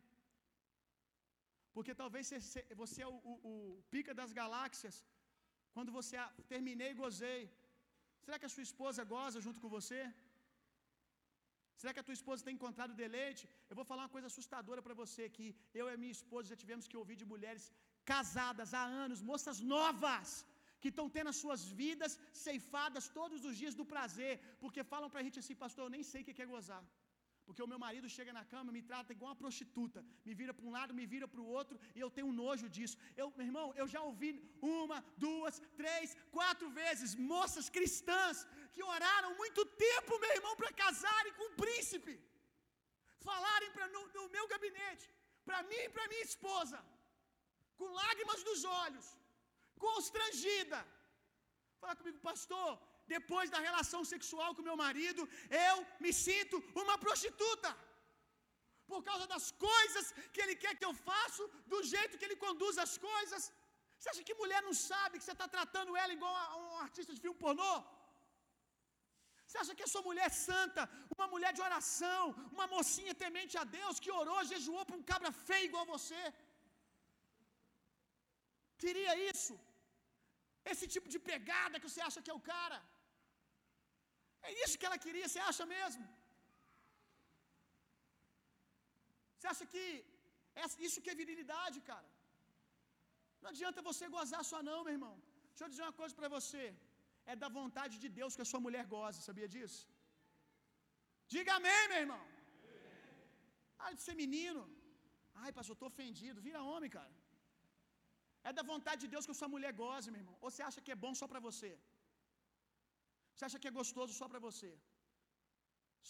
Porque talvez você é o, o, o pica das galáxias. Quando você terminei e gozei. Será que a sua esposa goza junto com você? Será que a tua esposa tem encontrado deleite? Eu vou falar uma coisa assustadora para você que eu e a minha esposa já tivemos que ouvir de mulheres casadas há anos, moças novas, que estão tendo as suas vidas ceifadas todos os dias do prazer, porque falam para a gente assim, pastor, eu nem sei o que é gozar. Porque o meu marido chega na cama, me trata igual uma prostituta, me vira para um lado, me vira para o outro, e eu tenho nojo disso. Eu, meu irmão, eu já ouvi uma, duas, três, quatro vezes moças cristãs que oraram muito tempo, meu irmão, para casarem com um príncipe, falarem pra, no, no meu gabinete, para mim e para minha esposa, com lágrimas nos olhos, constrangida. Fala comigo, pastor, depois da relação sexual com meu marido, eu me sinto uma prostituta. Por causa das coisas que ele quer que eu faça, do jeito que ele conduz as coisas. Você acha que mulher não sabe que você está tratando ela igual a um artista de filme pornô? Você acha que a sua mulher santa, uma mulher de oração, uma mocinha temente a Deus que orou, jejuou para um cabra feio igual você? Queria isso? Esse tipo de pegada que você acha que é o cara? É isso que ela queria, você acha mesmo? Você acha que isso que é virilidade, cara? Não adianta você gozar só não, meu irmão. Deixa eu dizer uma coisa para você. É da vontade de Deus que a sua mulher goza, sabia disso? Diga amém, meu irmão. Ah, de ser menino. Ai, pastor, eu tô ofendido. Vira homem, cara. É da vontade de Deus que a sua mulher goze, meu irmão. Ou você acha que é bom só para você? Você acha que é gostoso só para você?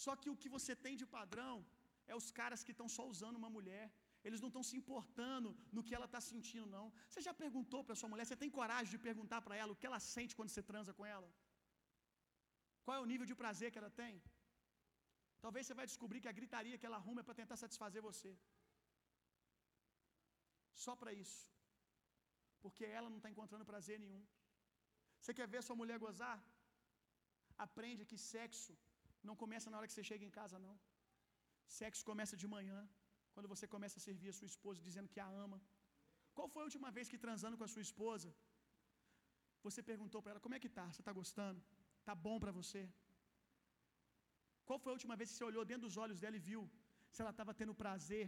Só que o que você tem de padrão é os caras que estão só usando uma mulher. Eles não estão se importando no que ela está sentindo, não. Você já perguntou para sua mulher? Você tem coragem de perguntar para ela o que ela sente quando você transa com ela? Qual é o nível de prazer que ela tem? Talvez você vai descobrir que a gritaria que ela arruma é para tentar satisfazer você. Só para isso. Porque ela não está encontrando prazer nenhum. Você quer ver sua mulher gozar? Aprende que sexo não começa na hora que você chega em casa, não. Sexo começa de manhã, quando você começa a servir a sua esposa dizendo que a ama. Qual foi a última vez que transando com a sua esposa, você perguntou para ela: "Como é que tá? Você está gostando? Tá bom para você?" Qual foi a última vez que você olhou dentro dos olhos dela e viu se ela estava tendo prazer?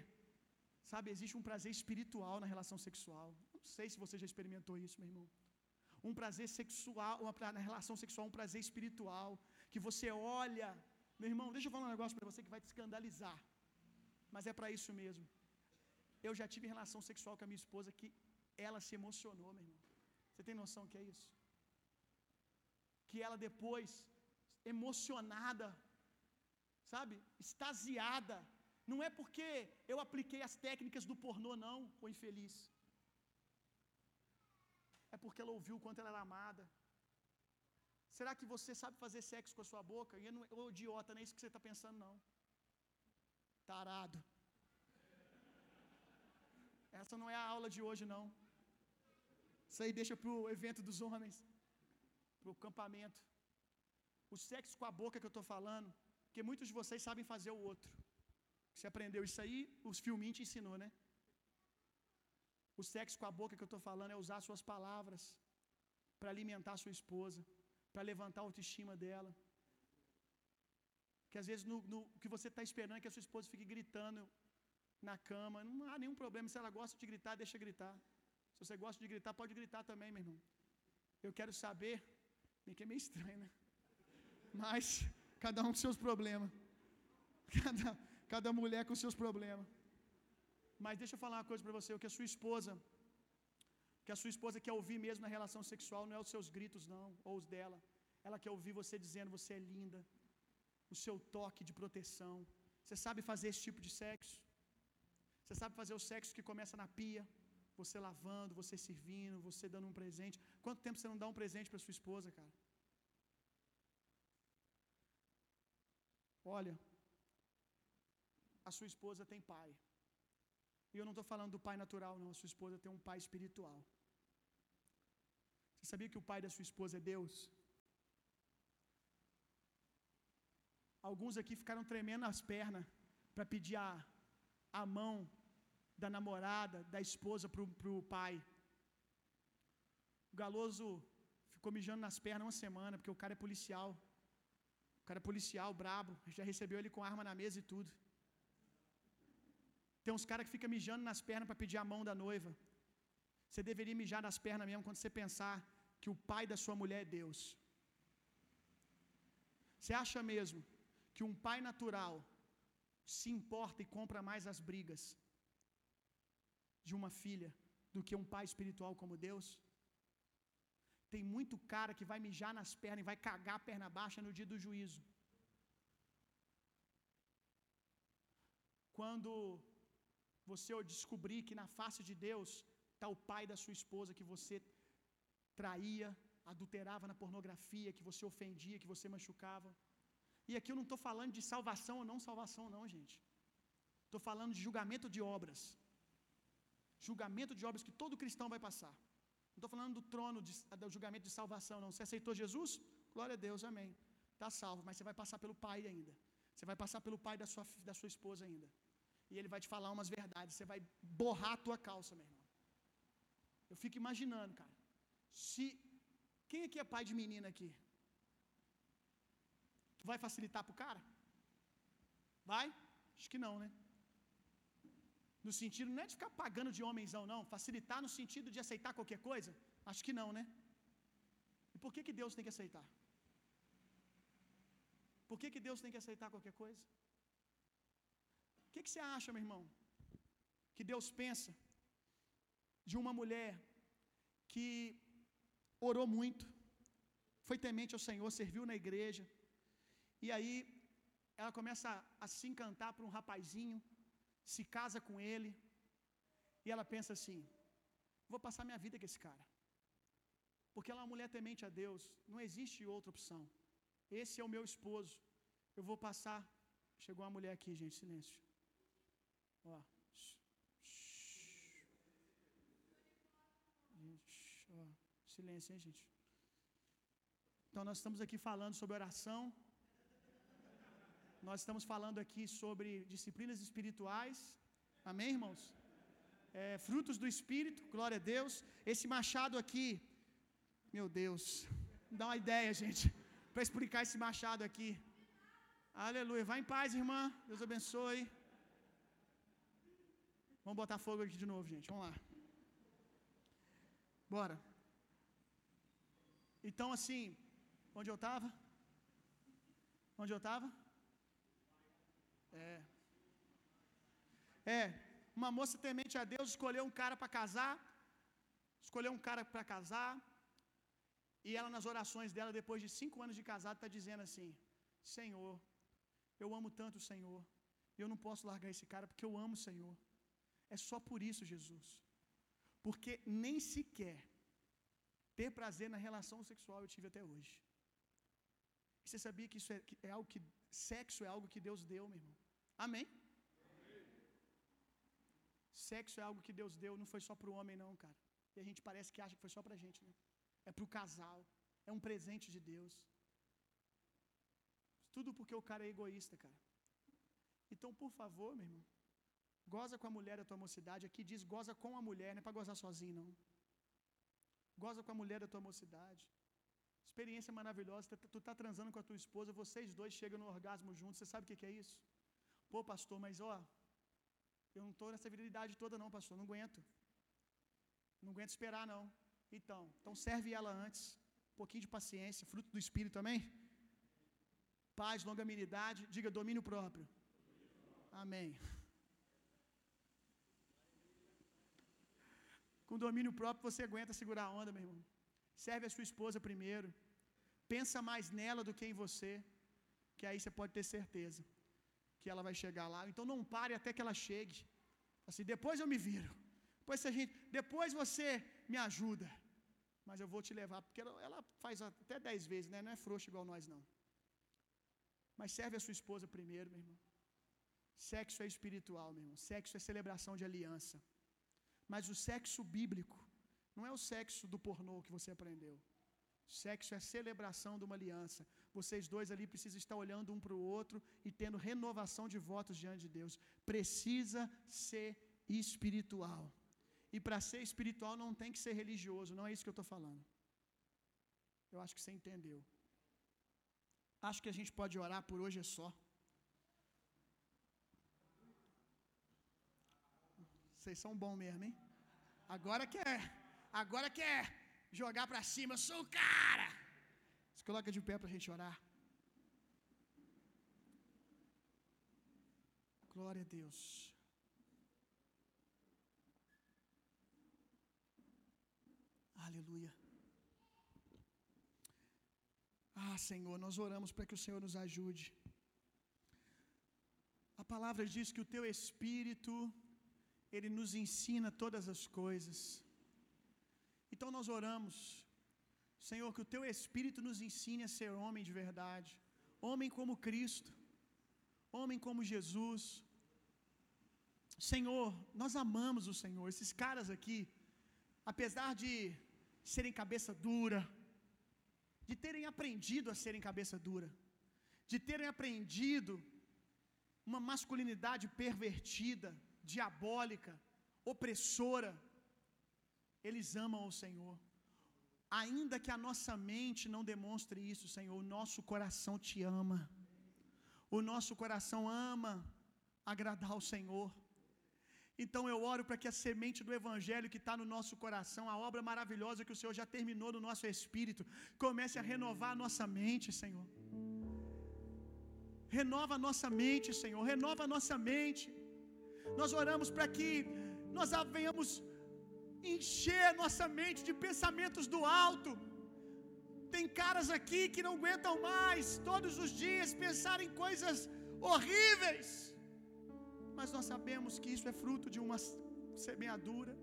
Sabe, existe um prazer espiritual na relação sexual. Não sei se você já experimentou isso, meu irmão um prazer sexual, uma, relação sexual, um prazer espiritual, que você olha, meu irmão, deixa eu falar um negócio para você que vai te escandalizar, mas é para isso mesmo. Eu já tive relação sexual com a minha esposa que ela se emocionou, meu irmão. Você tem noção que é isso? Que ela depois, emocionada, sabe, extasiada, não é porque eu apliquei as técnicas do pornô, não, o infeliz é porque ela ouviu o quanto ela era amada. Será que você sabe fazer sexo com a sua boca? E não, ô idiota, não é isso que você está pensando, não. Tarado. Essa não é a aula de hoje, não. Isso aí deixa para o evento dos homens, para o campamento. O sexo com a boca que eu estou falando, porque muitos de vocês sabem fazer o outro. Você aprendeu isso aí, os filminhos te ensinou, né? O sexo com a boca que eu estou falando é usar suas palavras para alimentar sua esposa, para levantar a autoestima dela. Que às vezes no, no que você está esperando é que a sua esposa fique gritando na cama. Não há nenhum problema. Se ela gosta de gritar, deixa gritar. Se você gosta de gritar, pode gritar também, meu irmão. Eu quero saber. Bem que é meio estranho, né? Mas cada um com seus problemas. Cada, cada mulher com seus problemas. Mas deixa eu falar uma coisa para você, o que a sua esposa que a sua esposa quer ouvir mesmo na relação sexual não é os seus gritos não, ou os dela. Ela quer ouvir você dizendo você é linda. O seu toque de proteção. Você sabe fazer esse tipo de sexo? Você sabe fazer o sexo que começa na pia, você lavando, você servindo, você dando um presente. Quanto tempo você não dá um presente para sua esposa, cara? Olha, a sua esposa tem pai. E eu não estou falando do pai natural, não. A sua esposa tem um pai espiritual. Você sabia que o pai da sua esposa é Deus? Alguns aqui ficaram tremendo as pernas para pedir a, a mão da namorada, da esposa para o pai. O Galoso ficou mijando nas pernas uma semana, porque o cara é policial. O cara é policial, brabo, já recebeu ele com arma na mesa e tudo. Tem uns caras que ficam mijando nas pernas para pedir a mão da noiva. Você deveria mijar nas pernas mesmo quando você pensar que o pai da sua mulher é Deus. Você acha mesmo que um pai natural se importa e compra mais as brigas de uma filha do que um pai espiritual como Deus? Tem muito cara que vai mijar nas pernas e vai cagar a perna baixa no dia do juízo. Quando você descobrir que na face de Deus está o pai da sua esposa que você traía, adulterava na pornografia, que você ofendia, que você machucava. E aqui eu não estou falando de salvação ou não salvação, não, gente. Estou falando de julgamento de obras. Julgamento de obras que todo cristão vai passar. Não estou falando do trono, de, do julgamento de salvação, não. Você aceitou Jesus? Glória a Deus, amém. Está salvo, mas você vai passar pelo pai ainda. Você vai passar pelo pai da sua, da sua esposa ainda. E ele vai te falar umas verdades. Você vai borrar a tua calça, meu irmão. Eu fico imaginando, cara. Se. Quem aqui é pai de menina aqui? Tu vai facilitar pro cara? Vai? Acho que não, né? No sentido não é de ficar pagando de homenzão, não. Facilitar no sentido de aceitar qualquer coisa? Acho que não, né? E por que, que Deus tem que aceitar? Por que, que Deus tem que aceitar qualquer coisa? O que, que você acha, meu irmão? Que Deus pensa de uma mulher que orou muito, foi temente ao Senhor, serviu na igreja, e aí ela começa a, se encantar por um rapazinho, se casa com ele, e ela pensa assim: vou passar minha vida com esse cara, porque ela é uma mulher temente a Deus, não existe outra opção. Esse é o meu esposo, eu vou passar. Chegou uma mulher aqui, gente, silêncio. Ó. Ó, silêncio, hein, gente? Então, nós estamos aqui falando sobre oração. Nós estamos falando aqui sobre disciplinas espirituais. Amém, irmãos? É, frutos do Espírito, glória a Deus. Esse machado aqui, meu Deus, dá uma ideia, gente, para explicar esse machado aqui. Aleluia. Vá em paz, irmã. Deus abençoe. Vamos botar fogo aqui de novo, gente. Vamos lá. Bora. Então, assim, onde eu estava? Onde eu estava? É. É, uma moça temente a Deus escolheu um cara para casar, escolheu um cara para casar, e ela nas orações dela, depois de cinco anos de casado, está dizendo assim: Senhor, eu amo tanto o Senhor, eu não posso largar esse cara porque eu amo o Senhor. É só por isso, Jesus. Porque nem sequer ter prazer na relação sexual eu tive até hoje. E você sabia que isso é, que é algo que. Sexo é algo que Deus deu, meu irmão. Amém? Amém? Sexo é algo que Deus deu, não foi só para o homem, não, cara. E a gente parece que acha que foi só para a gente, né? É para o casal. É um presente de Deus. Tudo porque o cara é egoísta, cara. Então, por favor, meu irmão, goza com a mulher da tua mocidade. Aqui diz goza com a mulher, não é para gozar sozinho, não. Goza com a mulher da tua mocidade. Experiência maravilhosa. Tu está transando com a tua esposa, vocês dois chegam no orgasmo juntos. Você sabe o que é isso? Pô, pastor, mas ó, eu não estou nessa virilidade toda, não, pastor. Não aguento. Não aguento esperar, não. Então, então serve ela antes. Um pouquinho de paciência, fruto do Espírito também. Paz, longanimidade, diga domínio próprio. Amém. Com domínio próprio você aguenta segurar a onda, meu irmão. Serve a sua esposa primeiro. Pensa mais nela do que em você, que aí você pode ter certeza que ela vai chegar lá. Então não pare até que ela chegue. Assim, depois eu me viro. Depois a gente, depois você me ajuda. Mas eu vou te levar, porque ela, ela faz até dez vezes, né? Não é frouxa igual nós não. Mas serve a sua esposa primeiro, meu irmão. Sexo é espiritual, meu irmão. Sexo é celebração de aliança. Mas o sexo bíblico não é o sexo do pornô que você aprendeu. Sexo é a celebração de uma aliança. Vocês dois ali precisam estar olhando um para o outro e tendo renovação de votos diante de Deus. Precisa ser espiritual. E para ser espiritual não tem que ser religioso, não é isso que eu estou falando. Eu acho que você entendeu. Acho que a gente pode orar por hoje é só. Vocês são bom mesmo, hein? Agora quer, agora quer jogar para cima, eu sou o cara. Se coloca de pé para a gente orar. Glória a Deus. Aleluia. Ah, Senhor, nós oramos para que o Senhor nos ajude. A palavra diz que o teu espírito ele nos ensina todas as coisas. Então nós oramos, Senhor, que o teu espírito nos ensine a ser homem de verdade, homem como Cristo, homem como Jesus. Senhor, nós amamos o Senhor. Esses caras aqui, apesar de serem cabeça dura, de terem aprendido a serem cabeça dura, de terem aprendido uma masculinidade pervertida, diabólica, opressora, eles amam o Senhor. Ainda que a nossa mente não demonstre isso, Senhor, o nosso coração te ama. O nosso coração ama agradar ao Senhor. Então eu oro para que a semente do Evangelho que está no nosso coração, a obra maravilhosa que o Senhor já terminou no nosso espírito, comece a renovar a nossa mente, Senhor. Renova a nossa mente, Senhor. Renova a nossa mente. Nós oramos para que nós venhamos encher nossa mente de pensamentos do alto. Tem caras aqui que não aguentam mais todos os dias pensar em coisas horríveis. Mas nós sabemos que isso é fruto de uma semeadura.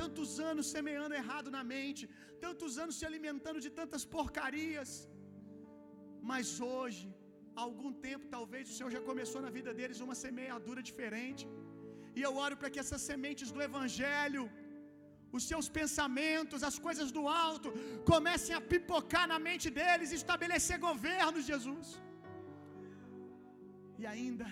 Tantos anos semeando errado na mente, tantos anos se alimentando de tantas porcarias. Mas hoje, há algum tempo, talvez o Senhor já começou na vida deles uma semeadura diferente. E eu oro para que essas sementes do Evangelho, os seus pensamentos, as coisas do alto, comecem a pipocar na mente deles e estabelecer governo, Jesus. E ainda,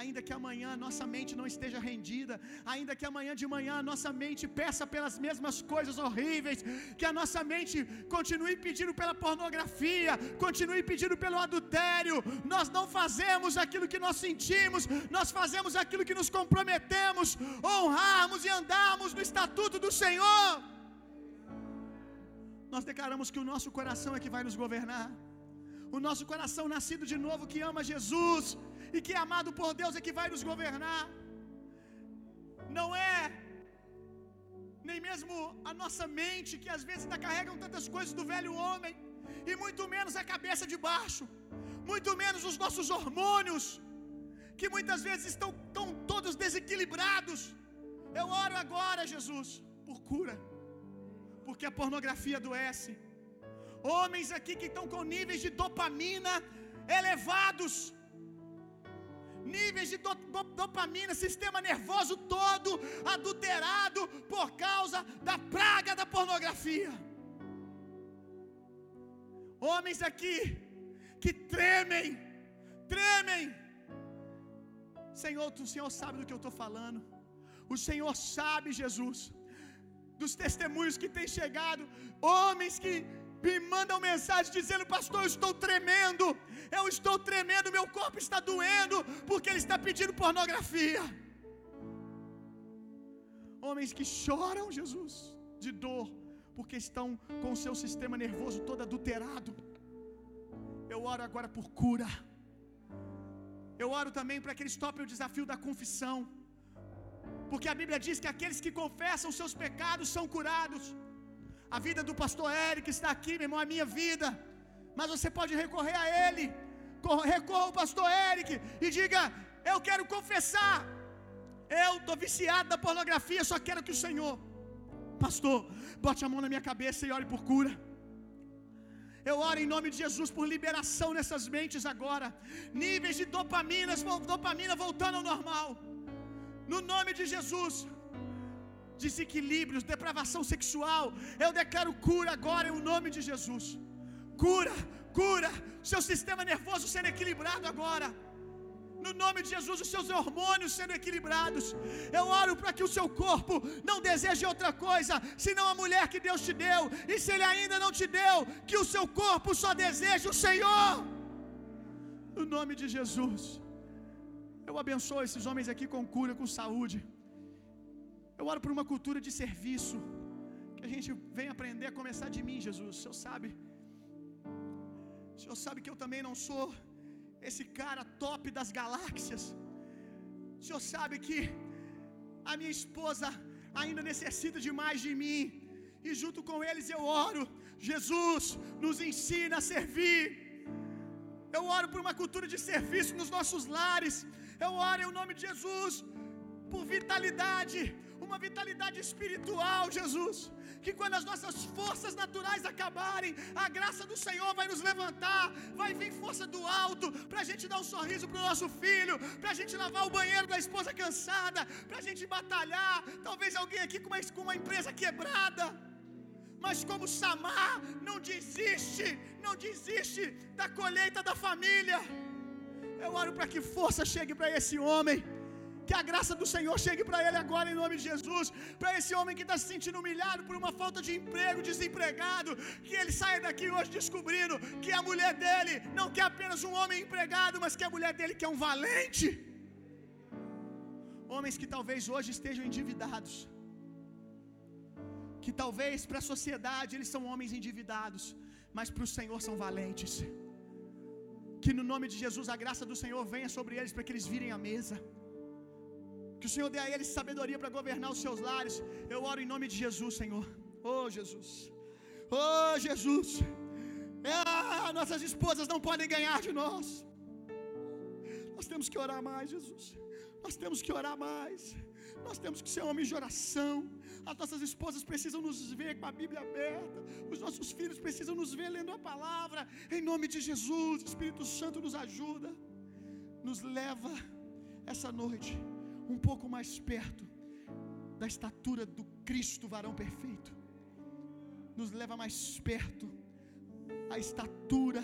ainda que amanhã nossa mente não esteja rendida, ainda que amanhã de manhã nossa mente peça pelas mesmas coisas horríveis, que a nossa mente continue pedindo pela pornografia, continue pedindo pelo adultério, nós não fazemos aquilo que nós sentimos, nós fazemos aquilo que nos comprometemos, honrarmos e andarmos no estatuto do Senhor. Nós declaramos que o nosso coração é que vai nos governar. O nosso coração nascido de novo que ama Jesus e que é amado por Deus é que vai nos governar. Não é nem mesmo a nossa mente que às vezes ainda carregam tantas coisas do velho homem e muito menos a cabeça de baixo, muito menos os nossos hormônios que muitas vezes estão, estão todos desequilibrados. Eu oro agora, Jesus, por cura, porque a pornografia adoece. Homens aqui que estão com níveis de dopamina elevados, níveis de dopamina, sistema nervoso todo adulterado por causa da praga da pornografia. Homens aqui que tremem, tremem. Senhor, o Senhor sabe do que eu estou falando. O Senhor sabe, Jesus, dos testemunhos que têm chegado, homens que me mandam mensagem dizendo: Pastor, eu estou tremendo, eu estou tremendo, meu corpo está doendo, porque ele está pedindo pornografia. Homens que choram, Jesus, de dor, porque estão com o seu sistema nervoso todo adulterado. Eu oro agora por cura. Eu oro também para que eles topem o desafio da confissão. Porque a Bíblia diz que aqueles que confessam seus pecados são curados. A vida do pastor Eric está aqui, meu irmão, a minha vida. Mas você pode recorrer a ele. Recorra ao pastor Eric e diga: Eu quero confessar. Eu estou viciado da pornografia, só quero que o Senhor, pastor, bote a mão na minha cabeça e ore por cura. Eu oro em nome de Jesus por liberação nessas mentes agora. Níveis de dopaminas, dopamina voltando ao normal. No nome de Jesus desequilíbrios, depravação sexual. Eu declaro cura agora em nome de Jesus. Cura, cura. Seu sistema nervoso sendo equilibrado agora. no nome de Jesus, os seus hormônios sendo equilibrados. Eu oro para que o seu corpo não deseje outra coisa, senão a mulher que Deus te deu. E se Ele ainda não te deu, que o seu corpo só deseje o Senhor. No nome de Jesus. Eu abençoo esses homens aqui com cura, com saúde. Eu oro por uma cultura de serviço. Que a gente venha aprender a começar de mim, Jesus. O Senhor sabe. O Senhor sabe que eu também não sou esse cara top das galáxias. O Senhor sabe que a minha esposa ainda necessita de mais de mim. E junto com eles eu oro. Jesus nos ensina a servir. Eu oro por uma cultura de serviço nos nossos lares. Eu oro em nome de Jesus por vitalidade, uma vitalidade espiritual, Jesus. Que quando as nossas forças naturais acabarem, a graça do Senhor vai nos levantar, vai vir força do alto, para a gente dar um sorriso para o nosso filho, para a gente lavar o banheiro da esposa cansada, para a gente batalhar. Talvez alguém aqui com uma, com uma empresa quebrada. Mas como Samar não desiste, não desiste da colheita da família. Eu oro para que força chegue para esse homem. Que a graça do Senhor chegue para ele agora em nome de Jesus. Para esse homem que está se sentindo humilhado por uma falta de emprego, desempregado. Que ele saia daqui hoje descobrindo que a mulher dele não quer apenas um homem empregado, mas que a mulher dele quer um valente. Homens que talvez hoje estejam endividados. Que talvez para a sociedade eles são homens endividados, mas para o Senhor são valentes. Que no nome de Jesus a graça do Senhor venha sobre eles para que eles virem à mesa. Que o Senhor dê a eles sabedoria para governar os seus lares. Eu oro em nome de Jesus, Senhor. Oh, Jesus. Oh, Jesus. Ah, nossas esposas não podem ganhar de nós. Nós temos que orar mais, Jesus. Nós temos que orar mais. Nós temos que ser homens de oração. As nossas esposas precisam nos ver com a Bíblia aberta. Os nossos filhos precisam nos ver lendo a palavra. Em nome de Jesus, Espírito Santo nos ajuda. Nos leva essa noite um pouco mais perto da estatura do Cristo varão perfeito. Nos leva mais perto a estatura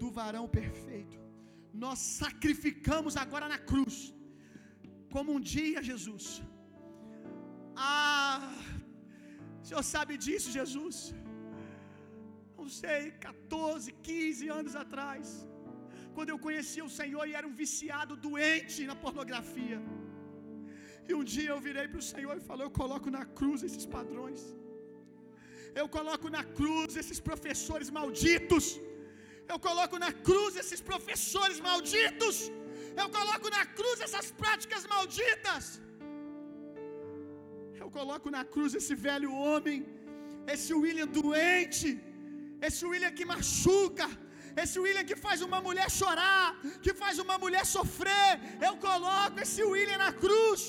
do varão perfeito. Nós sacrificamos agora na cruz, como um dia, Jesus. Ah, o Senhor sabe disso, Jesus. Não sei, 14, 15 anos atrás, quando eu conheci o Senhor e era um viciado doente na pornografia. E um dia eu virei para o Senhor e falei: Eu coloco na cruz esses padrões. Eu coloco na cruz esses professores malditos. Eu coloco na cruz esses professores malditos. Eu coloco na cruz essas práticas malditas. Eu coloco na cruz esse velho homem, esse William doente, esse William que machuca, esse William que faz uma mulher chorar, que faz uma mulher sofrer. Eu coloco esse William na cruz.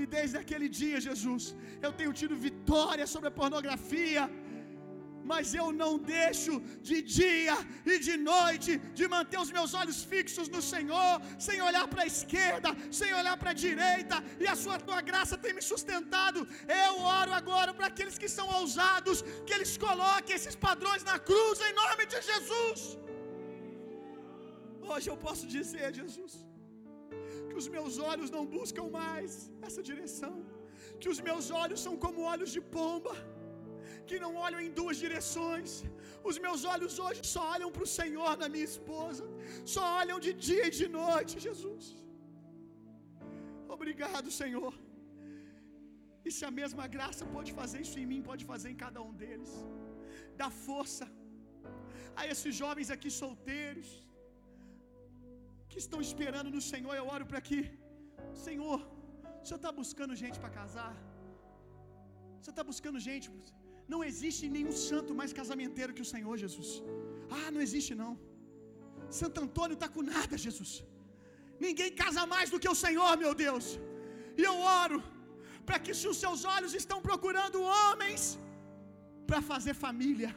E desde aquele dia, Jesus, eu tenho tido vitória sobre a pornografia. Mas eu não deixo de dia e de noite de manter os meus olhos fixos no Senhor, sem olhar para a esquerda, sem olhar para a direita, e a sua tua graça tem me sustentado. Eu oro agora para aqueles que são ousados, que eles coloquem esses padrões na cruz em nome de Jesus. Hoje eu posso dizer, Jesus, que os meus olhos não buscam mais essa direção, que os meus olhos são como olhos de pomba, que não olham em duas direções. Os meus olhos hoje só olham para o Senhor na minha esposa, só olham de dia e de noite, Jesus. Obrigado, Senhor. E se a mesma graça pode fazer isso em mim, pode fazer em cada um deles. Dá força a esses jovens aqui solteiros, que estão esperando no Senhor, eu oro para que, Senhor, o Senhor está buscando gente para casar, o Senhor está buscando gente, não existe nenhum santo mais casamenteiro que o Senhor, Jesus. Ah, não existe não. Santo Antônio está com nada, Jesus. Ninguém casa mais do que o Senhor, meu Deus. E eu oro para que, se os seus olhos estão procurando homens para fazer família,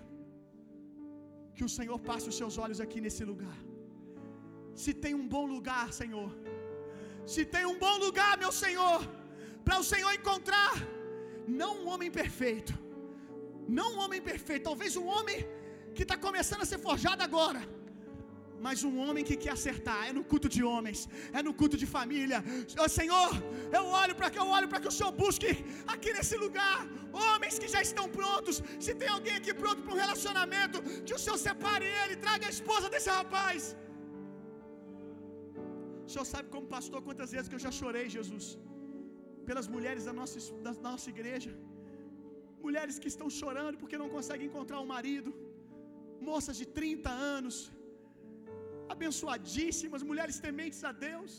que o Senhor passe os seus olhos aqui nesse lugar. Se tem um bom lugar, Senhor. Se tem um bom lugar, meu Senhor, para o Senhor encontrar, não um homem perfeito, não um homem perfeito, talvez um homem que está começando a ser forjado agora, Mas um homem que quer acertar é no culto de homens, é no culto de família. Senhor, eu olho para que eu olho para que o Senhor busque aqui nesse lugar homens que já estão prontos. Se tem alguém aqui pronto para um relacionamento, que o Senhor separe ele, traga a esposa desse rapaz. Senhor sabe como pastor quantas vezes que eu já chorei, Jesus, pelas mulheres da nossa, da nossa igreja. Mulheres que estão chorando porque não conseguem encontrar um marido. Moças de 30 anos, abençoadíssimas, mulheres tementes a Deus,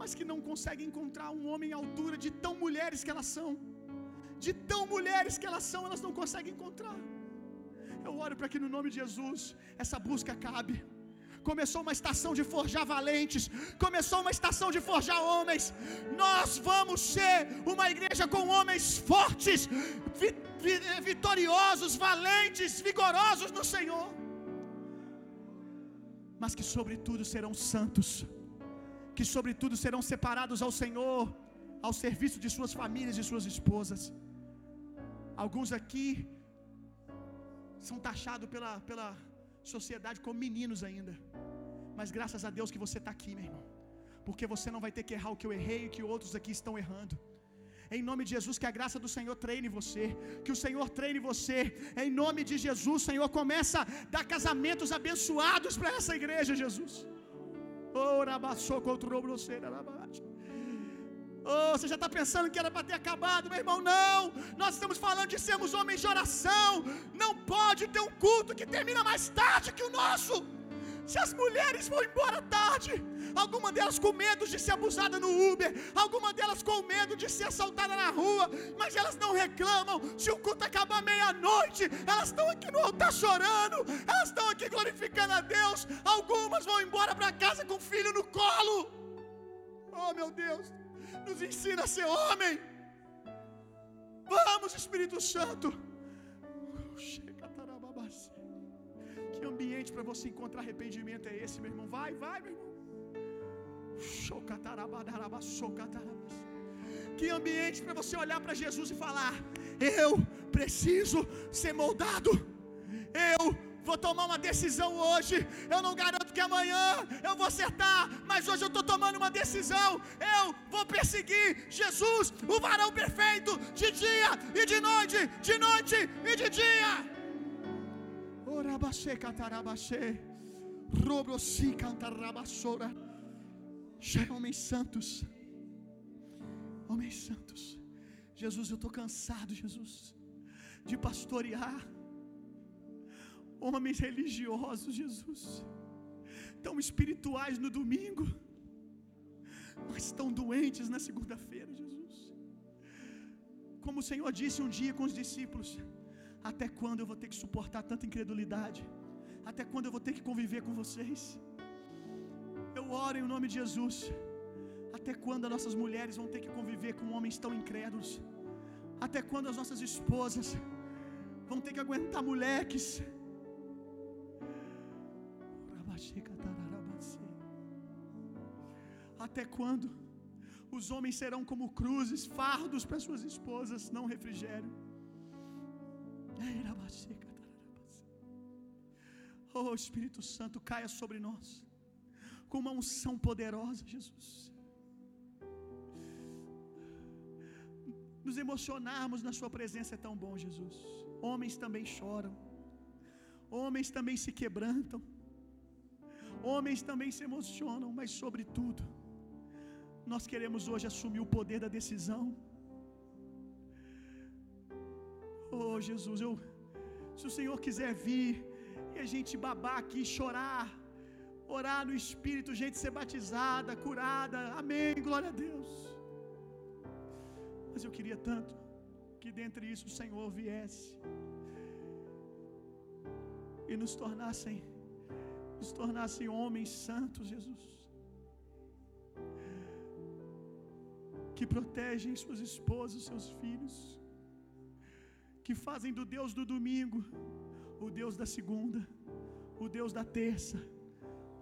mas que não conseguem encontrar um homem à altura de tão mulheres que elas são. De tão mulheres que elas são, elas não conseguem encontrar. Eu oro para que no nome de Jesus essa busca acabe. Começou uma estação de forjar valentes, começou uma estação de forjar homens. Nós vamos ser uma igreja com homens fortes, vitoriosos, valentes, vigorosos no Senhor mas que sobretudo serão santos, que sobretudo serão separados ao Senhor, ao serviço de suas famílias e suas esposas. Alguns aqui são taxados pela, pela sociedade como meninos ainda, mas graças a Deus que você está aqui, meu irmão, porque você não vai ter que errar o que eu errei e que outros aqui estão errando. Em nome de Jesus, que a graça do Senhor treine você. Que o Senhor treine você. Em nome de Jesus, Senhor, começa a dar casamentos abençoados para essa igreja, Jesus. Oh, Oh, você já está pensando que era para ter acabado, meu irmão? Não, nós estamos falando de sermos homens de oração. Não pode ter um culto que termina mais tarde que o nosso. Se as mulheres vão embora tarde, alguma delas com medo de ser abusada no Uber, alguma delas com medo de ser assaltada na rua, mas elas não reclamam. Se o culto acabar meia-noite, elas estão aqui no altar chorando, elas estão aqui glorificando a Deus. Algumas vão embora para casa com o filho no colo. Oh meu Deus, nos ensina a ser homem. Vamos, Espírito Santo. Que ambiente para você encontrar arrependimento é esse, meu irmão? Vai, vai, meu irmão. Que ambiente para você olhar para Jesus e falar: Eu preciso ser moldado. Eu vou tomar uma decisão hoje. Eu não garanto que amanhã eu vou acertar, mas hoje eu estou tomando uma decisão. Eu vou perseguir Jesus, o varão perfeito, de dia e de noite, de noite e de dia. Orabaxê, catarabaxê, robrosi, cantarabassora. Já é homens santos. Homens santos. Jesus, eu estou cansado, Jesus, de pastorear homens religiosos, Jesus, tão espirituais no domingo, mas tão doentes na segunda-feira, Jesus. Como o Senhor disse um dia com os discípulos: Até quando eu vou ter que suportar tanta incredulidade? Até quando eu vou ter que conviver com vocês? Eu oro em nome de Jesus. Até quando as nossas mulheres vão ter que conviver com homens tão incrédulos? Até quando as nossas esposas vão ter que aguentar moleques? Até quando os homens serão como cruzes, fardos para suas esposas, não refrigério? Oh Espírito Santo, caia sobre nós com uma unção poderosa, Jesus. Nos emocionarmos na Sua presença é tão bom, Jesus. Homens também choram, homens também se quebrantam, homens também se emocionam, mas, sobretudo, nós queremos hoje assumir o poder da decisão. Oh, Jesus, eu, se o Senhor quiser vir e a gente babar aqui, chorar, orar no Espírito, gente ser batizada, curada, amém, glória a Deus. Mas eu queria tanto que dentre isso o Senhor viesse e nos tornassem, nos tornassem homens santos, Jesus, que protegem suas esposas, seus filhos, que fazem do Deus do domingo o Deus da segunda, o Deus da terça,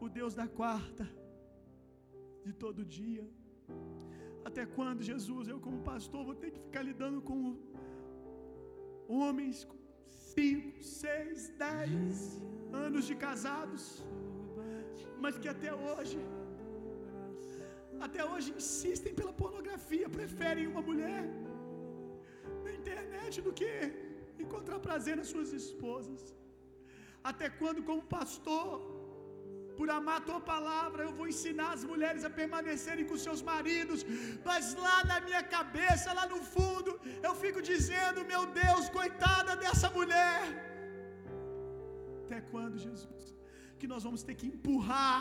o Deus da quarta, de todo dia. Até quando, Jesus, eu como pastor vou ter que ficar lidando com homens cinco, seis, dez anos de casados, mas que até hoje, até hoje insistem pela pornografia, preferem uma mulher na internet do que encontrar prazer nas suas esposas. Até quando, como pastor, por amar a tua palavra, eu vou ensinar as mulheres a permanecerem com seus maridos, mas lá na minha cabeça, lá no fundo, eu fico dizendo: meu Deus, coitada dessa mulher. Até quando, Jesus? Que nós vamos ter que empurrar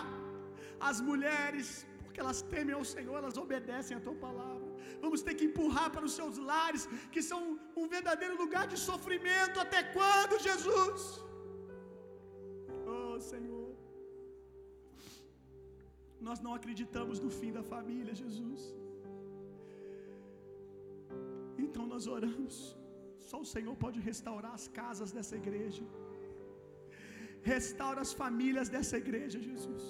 as mulheres, porque elas temem ao Senhor, elas obedecem a tua palavra. Vamos ter que empurrar para os seus lares, que são um verdadeiro lugar de sofrimento. Até quando, Jesus? Oh, Senhor. Nós não acreditamos no fim da família, Jesus. Então nós oramos. Só o Senhor pode restaurar as casas dessa igreja. Restaura as famílias dessa igreja, Jesus.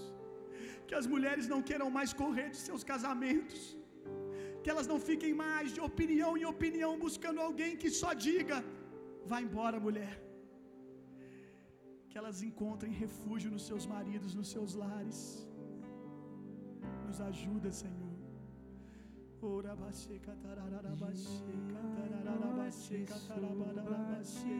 Que as mulheres não queiram mais correr de seus casamentos. Que elas não fiquem mais de opinião em opinião buscando alguém que só diga: vá embora, mulher. Que elas encontrem refúgio nos seus maridos, nos seus lares. Nos ajuda, Senhor. Ora baixê, catarararabaxê, catarararabaxê, catarararabaxê.